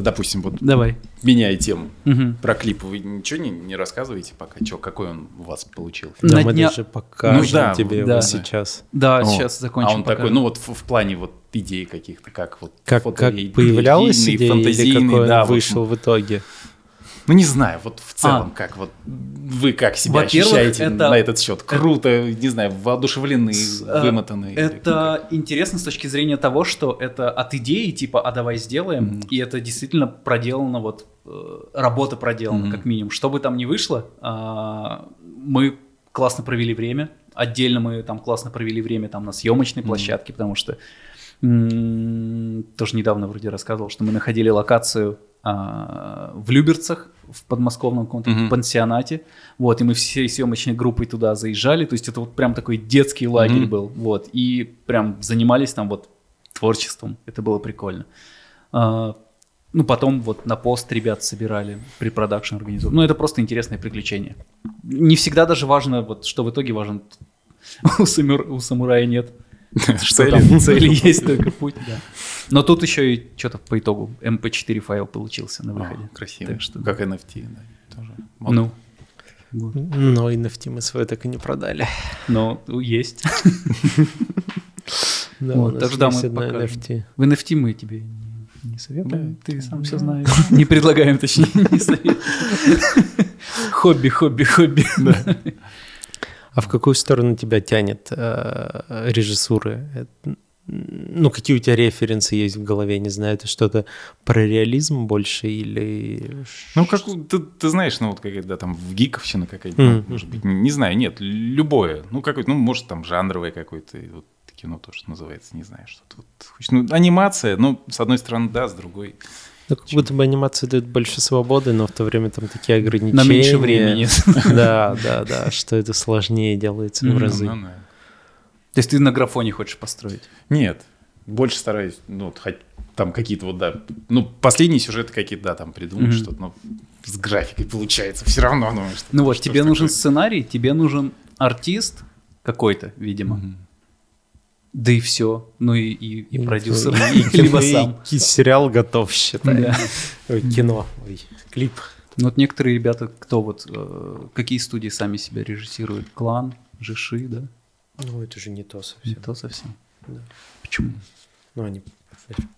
Speaker 3: допустим, вот
Speaker 1: Давай.
Speaker 3: меняя тему,
Speaker 1: Мгм.
Speaker 3: про клип вы ничего не, не рассказываете пока? Чё, какой он у вас получился?
Speaker 2: Да,
Speaker 1: На
Speaker 2: мы
Speaker 1: дня-
Speaker 2: даже покажем
Speaker 3: Ну да,
Speaker 2: тебе его
Speaker 1: да.
Speaker 2: сейчас.
Speaker 1: Да,
Speaker 3: О,
Speaker 1: сейчас закончим.
Speaker 3: А он
Speaker 1: пока.
Speaker 3: такой, ну вот в, в плане вот идей каких-то, как вот
Speaker 2: Как,
Speaker 3: фото-
Speaker 2: как появлялась идея или какой он
Speaker 3: да, вот,
Speaker 2: вышел в итоге?
Speaker 3: Ну не знаю, вот в целом,
Speaker 1: А.
Speaker 3: как вот вы как себя ощущаете
Speaker 1: это-
Speaker 3: на этот счет? Круто, не знаю, воодушевлены,
Speaker 1: С- э,
Speaker 3: вымотаны? или
Speaker 1: Это интересно с точки зрения того, что это от идеи, типа, а давай сделаем,
Speaker 3: Мгм.
Speaker 1: и это действительно проделано, вот, э, работа проделана,
Speaker 3: Мгм.
Speaker 1: как минимум. Что бы там ни вышло, а, мы классно провели время, отдельно мы там классно провели время там на съемочной
Speaker 3: Мгм.
Speaker 1: площадке, потому что тоже недавно вроде рассказывал, что мы находили локацию а, в Люберцах, в подмосковном каком-то
Speaker 3: Мгм.
Speaker 1: пансионате, вот, и мы всей съемочной группой туда заезжали, то есть это вот прям такой детский лагерь
Speaker 3: Мгм.
Speaker 1: был, вот, и прям занимались там вот творчеством, это было прикольно. А, ну, потом вот на пост ребят собирали, при продакшн организовали. Ну, это просто интересное приключение. Не всегда даже важно, вот что в итоге важен. У, самур- у самурая нет. Что
Speaker 3: цели
Speaker 1: есть, только путь, да. Но тут еще и что-то по итогу MP4 файл получился на
Speaker 3: О,
Speaker 1: выходе.
Speaker 3: красиво.
Speaker 1: Так что-
Speaker 3: Как NFT, да, тоже. модно.
Speaker 1: Ну, вот.
Speaker 2: Но и NFT мы свой так и не продали.
Speaker 1: но есть.
Speaker 2: Да,
Speaker 1: Вот, так что да, мы.
Speaker 2: NFT.
Speaker 1: В NFT мы тебе не, советуем, ты сам все знаешь. Не предлагаем, точнее, не советуем. Хобби, хобби, хобби.
Speaker 2: А в какую сторону тебя тянет э, режиссуры? Ну, какие у тебя референсы есть в голове? Не знаю, это что-то про реализм больше или...
Speaker 3: Ну, как ты, ты знаешь, ну, вот когда там в гиковщина какая-то,
Speaker 2: Мгм.
Speaker 3: ну, может быть, не знаю, нет, любое. Ну, какой-то, ну, может, там жанровое какое-то, вот кино то, что называется, не знаю, что-то вот. Ну, анимация, ну, с одной стороны, да, с другой.
Speaker 2: Ну, как будто бы анимация дает больше свободы, но в то время там такие ограничения.
Speaker 1: На меньше времени.
Speaker 2: Да, да, да, что это сложнее делается в
Speaker 1: Мгм.
Speaker 2: разы.
Speaker 3: Ну.
Speaker 1: То есть ты на графоне хочешь построить?
Speaker 3: Нет, больше стараюсь, ну, вот, хоть там какие-то вот, да, ну, последние сюжеты какие-то, да, там придумать
Speaker 1: Мгм.
Speaker 3: что-то, ну, с графикой получается все равно, ну, что-
Speaker 1: Ну вот,
Speaker 3: что
Speaker 1: тебе нужен
Speaker 3: такое.
Speaker 1: сценарий, тебе нужен артист какой-то, видимо.
Speaker 3: Мгм.
Speaker 1: Да и все. Ну и, и, и продюсер.
Speaker 2: И, и
Speaker 1: Либо
Speaker 2: кино,
Speaker 1: сам.
Speaker 2: и сериал готов, считай.
Speaker 1: Да.
Speaker 2: Ой, кино, ой, клип.
Speaker 1: Ну вот некоторые ребята, кто вот, э, какие студии сами себя режиссируют? Клан, Жиши, да?
Speaker 2: Ну, это же не то
Speaker 1: Не
Speaker 2: совсем.
Speaker 1: то совсем.
Speaker 2: Да.
Speaker 1: Почему?
Speaker 2: Ну, они...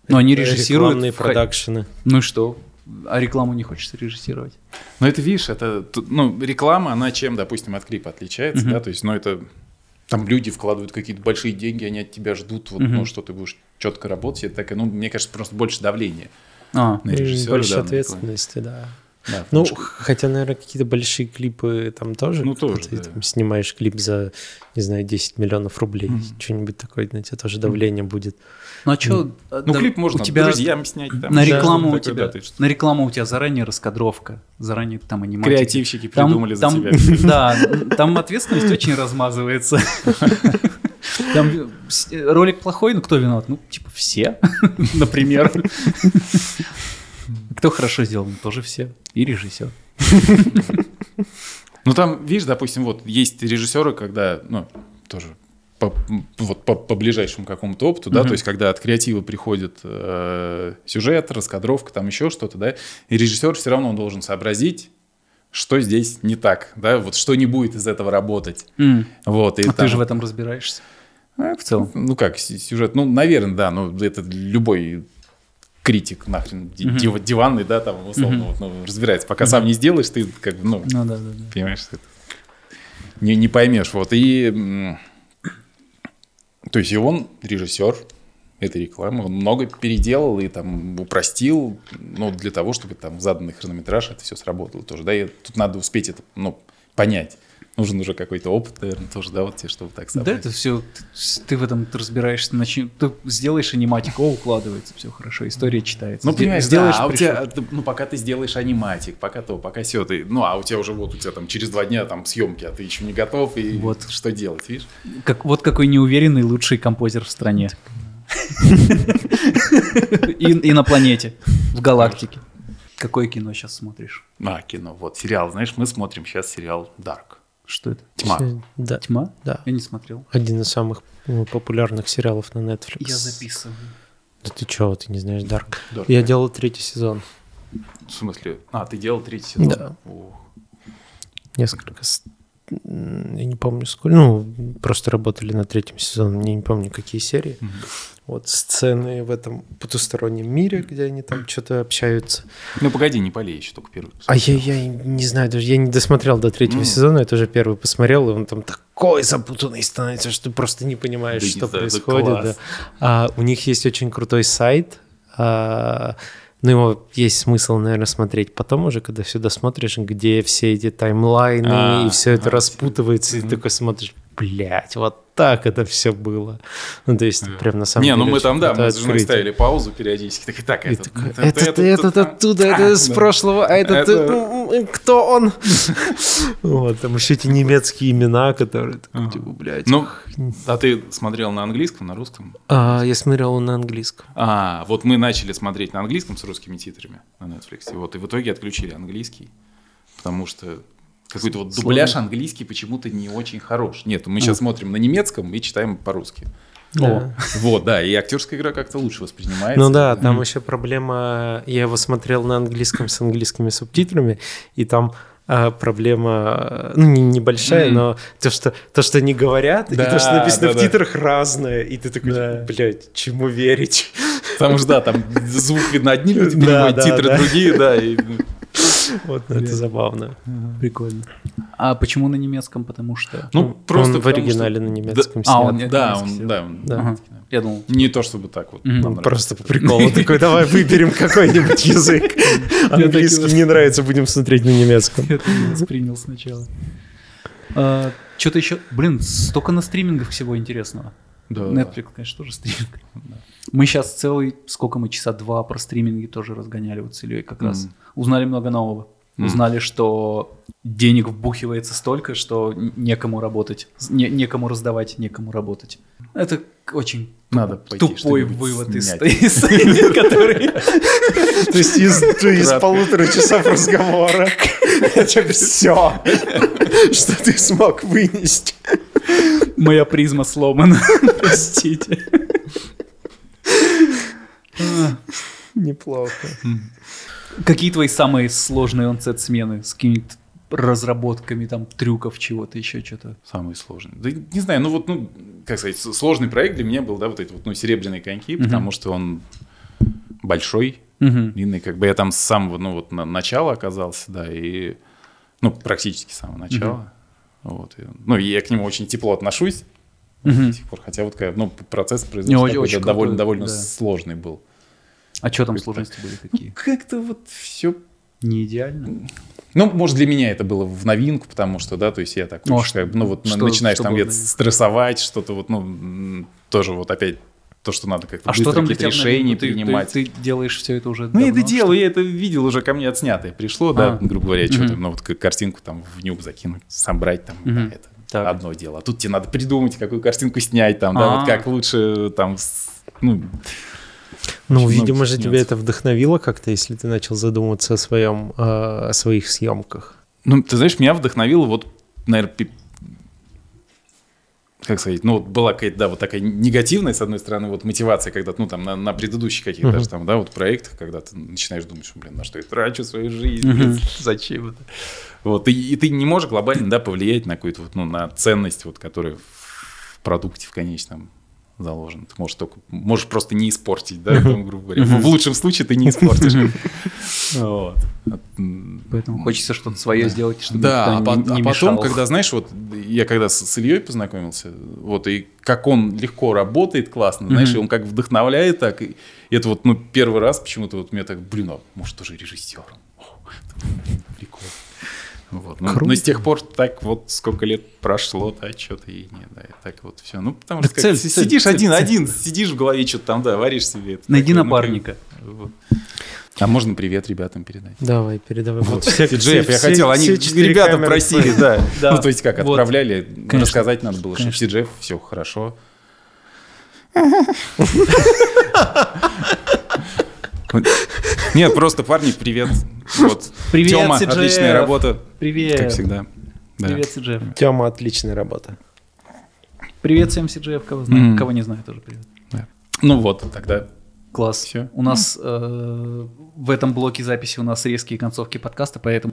Speaker 1: Ну, они режиссируют
Speaker 2: Рекламные продакшены.
Speaker 1: Ну и что? А рекламу не хочется режиссировать?
Speaker 3: Ну, это, видишь, это, ну, реклама, она чем, допустим, от клипа отличается,
Speaker 1: Мгм.
Speaker 3: да, то есть, ну, это, там люди вкладывают какие-то большие деньги, они от тебя ждут, вот,
Speaker 1: Мгм.
Speaker 3: ну, что ты будешь четко работать, это такое, ну, мне кажется, просто больше давления
Speaker 1: А,
Speaker 3: на режиссера,
Speaker 2: больше
Speaker 3: да,
Speaker 2: ответственности, да.
Speaker 3: Да,
Speaker 2: Ну,
Speaker 3: что-
Speaker 2: хотя, наверное, какие-то большие клипы там тоже.
Speaker 3: Ну, тоже,
Speaker 2: Ты
Speaker 3: да.
Speaker 2: там снимаешь клип за, не знаю, 10 миллионов рублей.
Speaker 3: Мгм.
Speaker 2: Что-нибудь такое, на тебя тоже давление будет.
Speaker 1: ну а что?
Speaker 3: ну, клип можно
Speaker 1: у тебя
Speaker 3: друзьям снять. Там,
Speaker 1: на рекламу у тебя,
Speaker 3: да,
Speaker 1: на рекламу у тебя заранее раскадровка, заранее там аниматика.
Speaker 3: Креативщики
Speaker 1: Там-
Speaker 3: придумали за
Speaker 1: там-
Speaker 3: тебя.
Speaker 1: Да, там ответственность очень размазывается. Там с- ролик плохой, ну кто виноват? Ну, типа все, например. Кто хорошо сделал? Тоже все. И режиссер.
Speaker 3: Ну, там, видишь, допустим, вот есть режиссеры, когда, ну, тоже по, вот по, по ближайшему какому-то опыту, да,
Speaker 1: Мгм.
Speaker 3: то есть когда от креатива приходит э, сюжет, раскадровка, там еще что-то, да, и режиссер все равно он должен сообразить, что здесь не так, да, вот что не будет из этого работать.
Speaker 1: М.
Speaker 3: Вот, и
Speaker 1: А ты
Speaker 3: там-
Speaker 1: же в этом разбираешься. В целом.
Speaker 3: Ну как, сюжет, ну, наверное, да, ну, это любой критик нахрен див- диванный, да, там, условно,
Speaker 1: Мгм.
Speaker 3: вот, ну, разбирается. Пока сам не сделаешь, ты как бы, ну,
Speaker 1: Ну да, да, да.
Speaker 3: понимаешь, что это не, не поймешь. Вот. И, то есть и он режиссер этой рекламы, он много переделал и там упростил, ну, для того, чтобы там заданный хронометраж это все сработало тоже, да, и тут надо успеть это, ну, понять. Нужен уже какой-то опыт, наверное, тоже, да, вот тебе, чтобы так
Speaker 1: Да,
Speaker 3: собрать.
Speaker 1: это все, ты в этом разбираешься, начни- ты сделаешь аниматику, о, укладывается, все хорошо, история читается.
Speaker 3: Ну,
Speaker 1: Сде-
Speaker 3: понимаешь,
Speaker 1: сделаешь,
Speaker 3: да, а у тебя, ты- ну, пока ты сделаешь аниматик, пока то, пока все, ты, ну, а у тебя уже вот, у тебя там через два дня там съемки, а ты еще не готов, и
Speaker 1: Вот.
Speaker 3: что делать, видишь?
Speaker 1: Как, вот какой неуверенный лучший композер в стране. И, на планете, в галактике. Какое кино сейчас смотришь?
Speaker 3: А, кино, вот, сериал, знаешь, мы смотрим сейчас сериал Dark.
Speaker 1: Что это?
Speaker 3: Тьма.
Speaker 2: Да,
Speaker 1: Тьма?
Speaker 2: да.
Speaker 1: Я не смотрел.
Speaker 2: Один из самых ну, популярных сериалов на Netflix.
Speaker 1: Я записываю.
Speaker 2: Да ты чего, ты не знаешь Дарк?
Speaker 3: Dark.
Speaker 2: Я делал третий сезон.
Speaker 3: В смысле? А, ты делал третий сезон?
Speaker 2: Да.
Speaker 3: Ох.
Speaker 2: Несколько... Я не помню сколько. Ну, просто работали на третьем сезоне. Я не помню, какие серии. Вот сцены в этом потустороннем мире, где они там что-то общаются.
Speaker 3: Ну, погоди, не полей еще, только первый.
Speaker 2: А я, я не знаю, даже я не досмотрел до третьего
Speaker 3: Ну.
Speaker 2: сезона, я тоже первый посмотрел, и он там такой запутанный становится, что ты просто не понимаешь,
Speaker 3: Да не
Speaker 2: что
Speaker 3: это
Speaker 2: происходит. да. А, у них есть очень крутой сайт, а, ну его есть смысл, наверное, смотреть потом уже, когда все досмотришь, где все эти таймлайны,
Speaker 3: А,
Speaker 2: и все это
Speaker 3: ага,
Speaker 2: распутывается, и ты такой смотришь, блядь, вот так это все было. Ну, то есть, прям на самом
Speaker 3: не,
Speaker 2: деле...
Speaker 3: ну мы там, да, мы с женой ставили паузу периодически. Так, так,
Speaker 2: И
Speaker 3: это,
Speaker 2: такой,
Speaker 3: это,
Speaker 2: этот,
Speaker 3: это,
Speaker 2: этот
Speaker 3: это,
Speaker 2: оттуда,
Speaker 3: а,
Speaker 2: это с
Speaker 3: да.
Speaker 2: прошлого, а этот
Speaker 3: Это-
Speaker 2: кто он? Вот, там еще эти немецкие имена, которые, типа, блядь.
Speaker 3: Ну, а ты смотрел на английском, на русском?
Speaker 2: А, я смотрел на английском.
Speaker 3: А, вот мы начали смотреть на английском с русскими титрами на Netflix, и вот и в итоге отключили английский, потому что какой-то вот дубляж английский почему-то не очень хорош. Нет, мы сейчас смотрим на немецком и читаем по-русски.
Speaker 1: О,
Speaker 3: Вот, да, и актерская игра как-то лучше воспринимается.
Speaker 2: Ну да, там еще проблема, я его смотрел на английском с английскими субтитрами, и там а, проблема, ну, не- небольшая,
Speaker 3: Мгм.
Speaker 2: но то что, то, что они говорят, и
Speaker 3: Да,
Speaker 2: то, что написано
Speaker 3: да,
Speaker 2: в
Speaker 3: да.
Speaker 2: титрах, разное, и ты такой,
Speaker 3: Да.
Speaker 2: блядь, чему верить?
Speaker 3: Потому что, да, там звук видно одни люди
Speaker 2: Да,
Speaker 3: понимают,
Speaker 2: да,
Speaker 3: титры
Speaker 2: да.
Speaker 3: другие, да. и-
Speaker 2: Вот, ну, это забавно.
Speaker 1: прикольно. А почему на немецком? Потому что...
Speaker 3: Ну,
Speaker 2: Он
Speaker 3: просто
Speaker 2: в оригинале на немецком
Speaker 1: а, он
Speaker 3: Да, он, да.
Speaker 1: Я думал...
Speaker 3: Не то чтобы так вот.
Speaker 2: Ну, просто по приколу такой, давай выберем какой-нибудь язык. Английский не нравится, будем смотреть на немецком.
Speaker 1: Я это не воспринял сначала. Что-то еще... Блин, столько на стримингах всего интересного.
Speaker 3: Да.
Speaker 1: Netflix, конечно, тоже стриминг. Мы сейчас целый, сколько мы, часа два про стриминги тоже разгоняли вот с Ильей как раз. Узнали много нового. Узнали, что денег вбухивается столько, что некому работать, не- некому раздавать, некому работать. Это очень
Speaker 3: Надо пойти
Speaker 1: тупой вывод из,
Speaker 3: снять.
Speaker 1: из- который...
Speaker 2: То есть из, полутора часов разговора это все, что ты смог вынести.
Speaker 1: Моя призма сломана. Простите. А,
Speaker 2: Неплохо.
Speaker 1: Какие твои самые сложные онсет смены с какими-то разработками там трюков чего-то еще что-то?
Speaker 3: Самый сложный. Да не знаю, ну вот, ну, как сказать, сложный проект для меня был, да, вот эти вот, ну, серебряные коньки, потому что он большой,
Speaker 1: Мгм.
Speaker 3: длинный, как бы я там с самого, ну, вот, на- начала оказался, да, и, ну, практически с самого начала. Вот, ну, и я к нему очень тепло отношусь
Speaker 1: Мгм.
Speaker 3: до сих пор, хотя вот, ну, процесс производства
Speaker 1: очень- очень
Speaker 3: довольно,
Speaker 1: крутой,
Speaker 3: довольно
Speaker 1: да.
Speaker 3: сложный был.
Speaker 1: А что там сложности были какие?
Speaker 3: Как-то вот все
Speaker 1: Не идеально?
Speaker 3: Ну, может, для меня это было в новинку, потому что, да, то есть я так,
Speaker 1: Ну, а
Speaker 3: очень, как ну, вот
Speaker 1: что-
Speaker 3: начинаешь
Speaker 1: что
Speaker 3: там где-то стрессовать, что-то вот, ну, тоже вот опять то, что надо как-то
Speaker 1: А
Speaker 3: быстро
Speaker 1: что там
Speaker 3: какие-то решения?
Speaker 1: Ты- ты-
Speaker 3: принимать.
Speaker 1: Ты, делаешь все это уже
Speaker 3: ну, я это
Speaker 1: давно,
Speaker 3: делаю, я это видел уже ко мне отснятое. Пришло, да,
Speaker 1: А.
Speaker 3: грубо говоря, что-то,
Speaker 1: Мгм.
Speaker 3: ну, вот картинку там в нюк закинуть, собрать там,
Speaker 1: Мгм.
Speaker 3: да, это
Speaker 1: Так.
Speaker 3: одно дело. А тут тебе надо придумать, какую картинку снять там, да,
Speaker 1: А.
Speaker 3: вот как лучше там, ну,
Speaker 2: Ну, видимо же тебя это вдохновило как-то, если ты начал задумываться о своем, э, о своих съемках.
Speaker 3: Ну, ты знаешь, меня вдохновило вот, наверное, как сказать, ну, вот была какая-то, да, вот такая негативная, с одной стороны, вот мотивация, когда, ну, там, на, на предыдущих каких-то
Speaker 2: Мгм.
Speaker 3: даже там, да, вот проектах, когда ты начинаешь думать, что, блин, на что я трачу свою жизнь, блин, зачем это? Вот, и, и ты не можешь глобально, да, повлиять на какую-то вот, ну, на ценность, вот, которая в продукте в конечном заложена. Ты можешь только, можешь просто не испортить, да, там, грубо говоря. В лучшем случае ты не испортишь. Вот.
Speaker 1: Поэтому хочется что-то свое сделать, чтобы
Speaker 3: да, а, а потом, когда, знаешь, вот я когда с, Ильей познакомился, вот, и как он легко работает классно, знаешь, и он как вдохновляет так, и это вот, ну, первый раз почему-то вот мне так, блин, а может тоже режиссером. Прикол. Вот. Ну,
Speaker 2: Круто.
Speaker 3: но с тех пор так вот сколько лет прошло, да, что-то и не, да, и так вот все. Ну, потому
Speaker 1: Так
Speaker 3: что как
Speaker 1: цель,
Speaker 3: си-
Speaker 1: цель,
Speaker 3: сидишь
Speaker 1: цель,
Speaker 3: один,
Speaker 1: цель.
Speaker 3: один, сидишь в голове, что-то там, да, варишь себе. это
Speaker 1: Найди
Speaker 3: такое, ну,
Speaker 1: напарника.
Speaker 3: Вот. А можно привет ребятам передать?
Speaker 2: Давай, передавай.
Speaker 3: Вот,
Speaker 2: все-
Speaker 3: Джефф, я
Speaker 2: все-
Speaker 3: хотел, они ребята просили, да.
Speaker 1: Да.
Speaker 3: Ну, то есть как,
Speaker 1: Вот.
Speaker 3: отправляли,
Speaker 1: Конечно.
Speaker 3: рассказать надо было, что. Джефф, все хорошо. Нет, просто парни, привет. Вот.
Speaker 1: Привет,
Speaker 3: Тёма,
Speaker 1: CGF.
Speaker 3: отличная работа,
Speaker 1: Привет.
Speaker 3: как всегда. Да.
Speaker 1: Привет, CGF.
Speaker 2: Тема, отличная работа.
Speaker 1: Привет всем CGF, кого знаю.
Speaker 3: Мгм.
Speaker 1: Кого не знаю, тоже привет.
Speaker 3: Ну вот, тогда
Speaker 1: Класс.
Speaker 3: Всё.
Speaker 1: У нас э, в этом блоке записи у нас резкие концовки подкаста, поэтому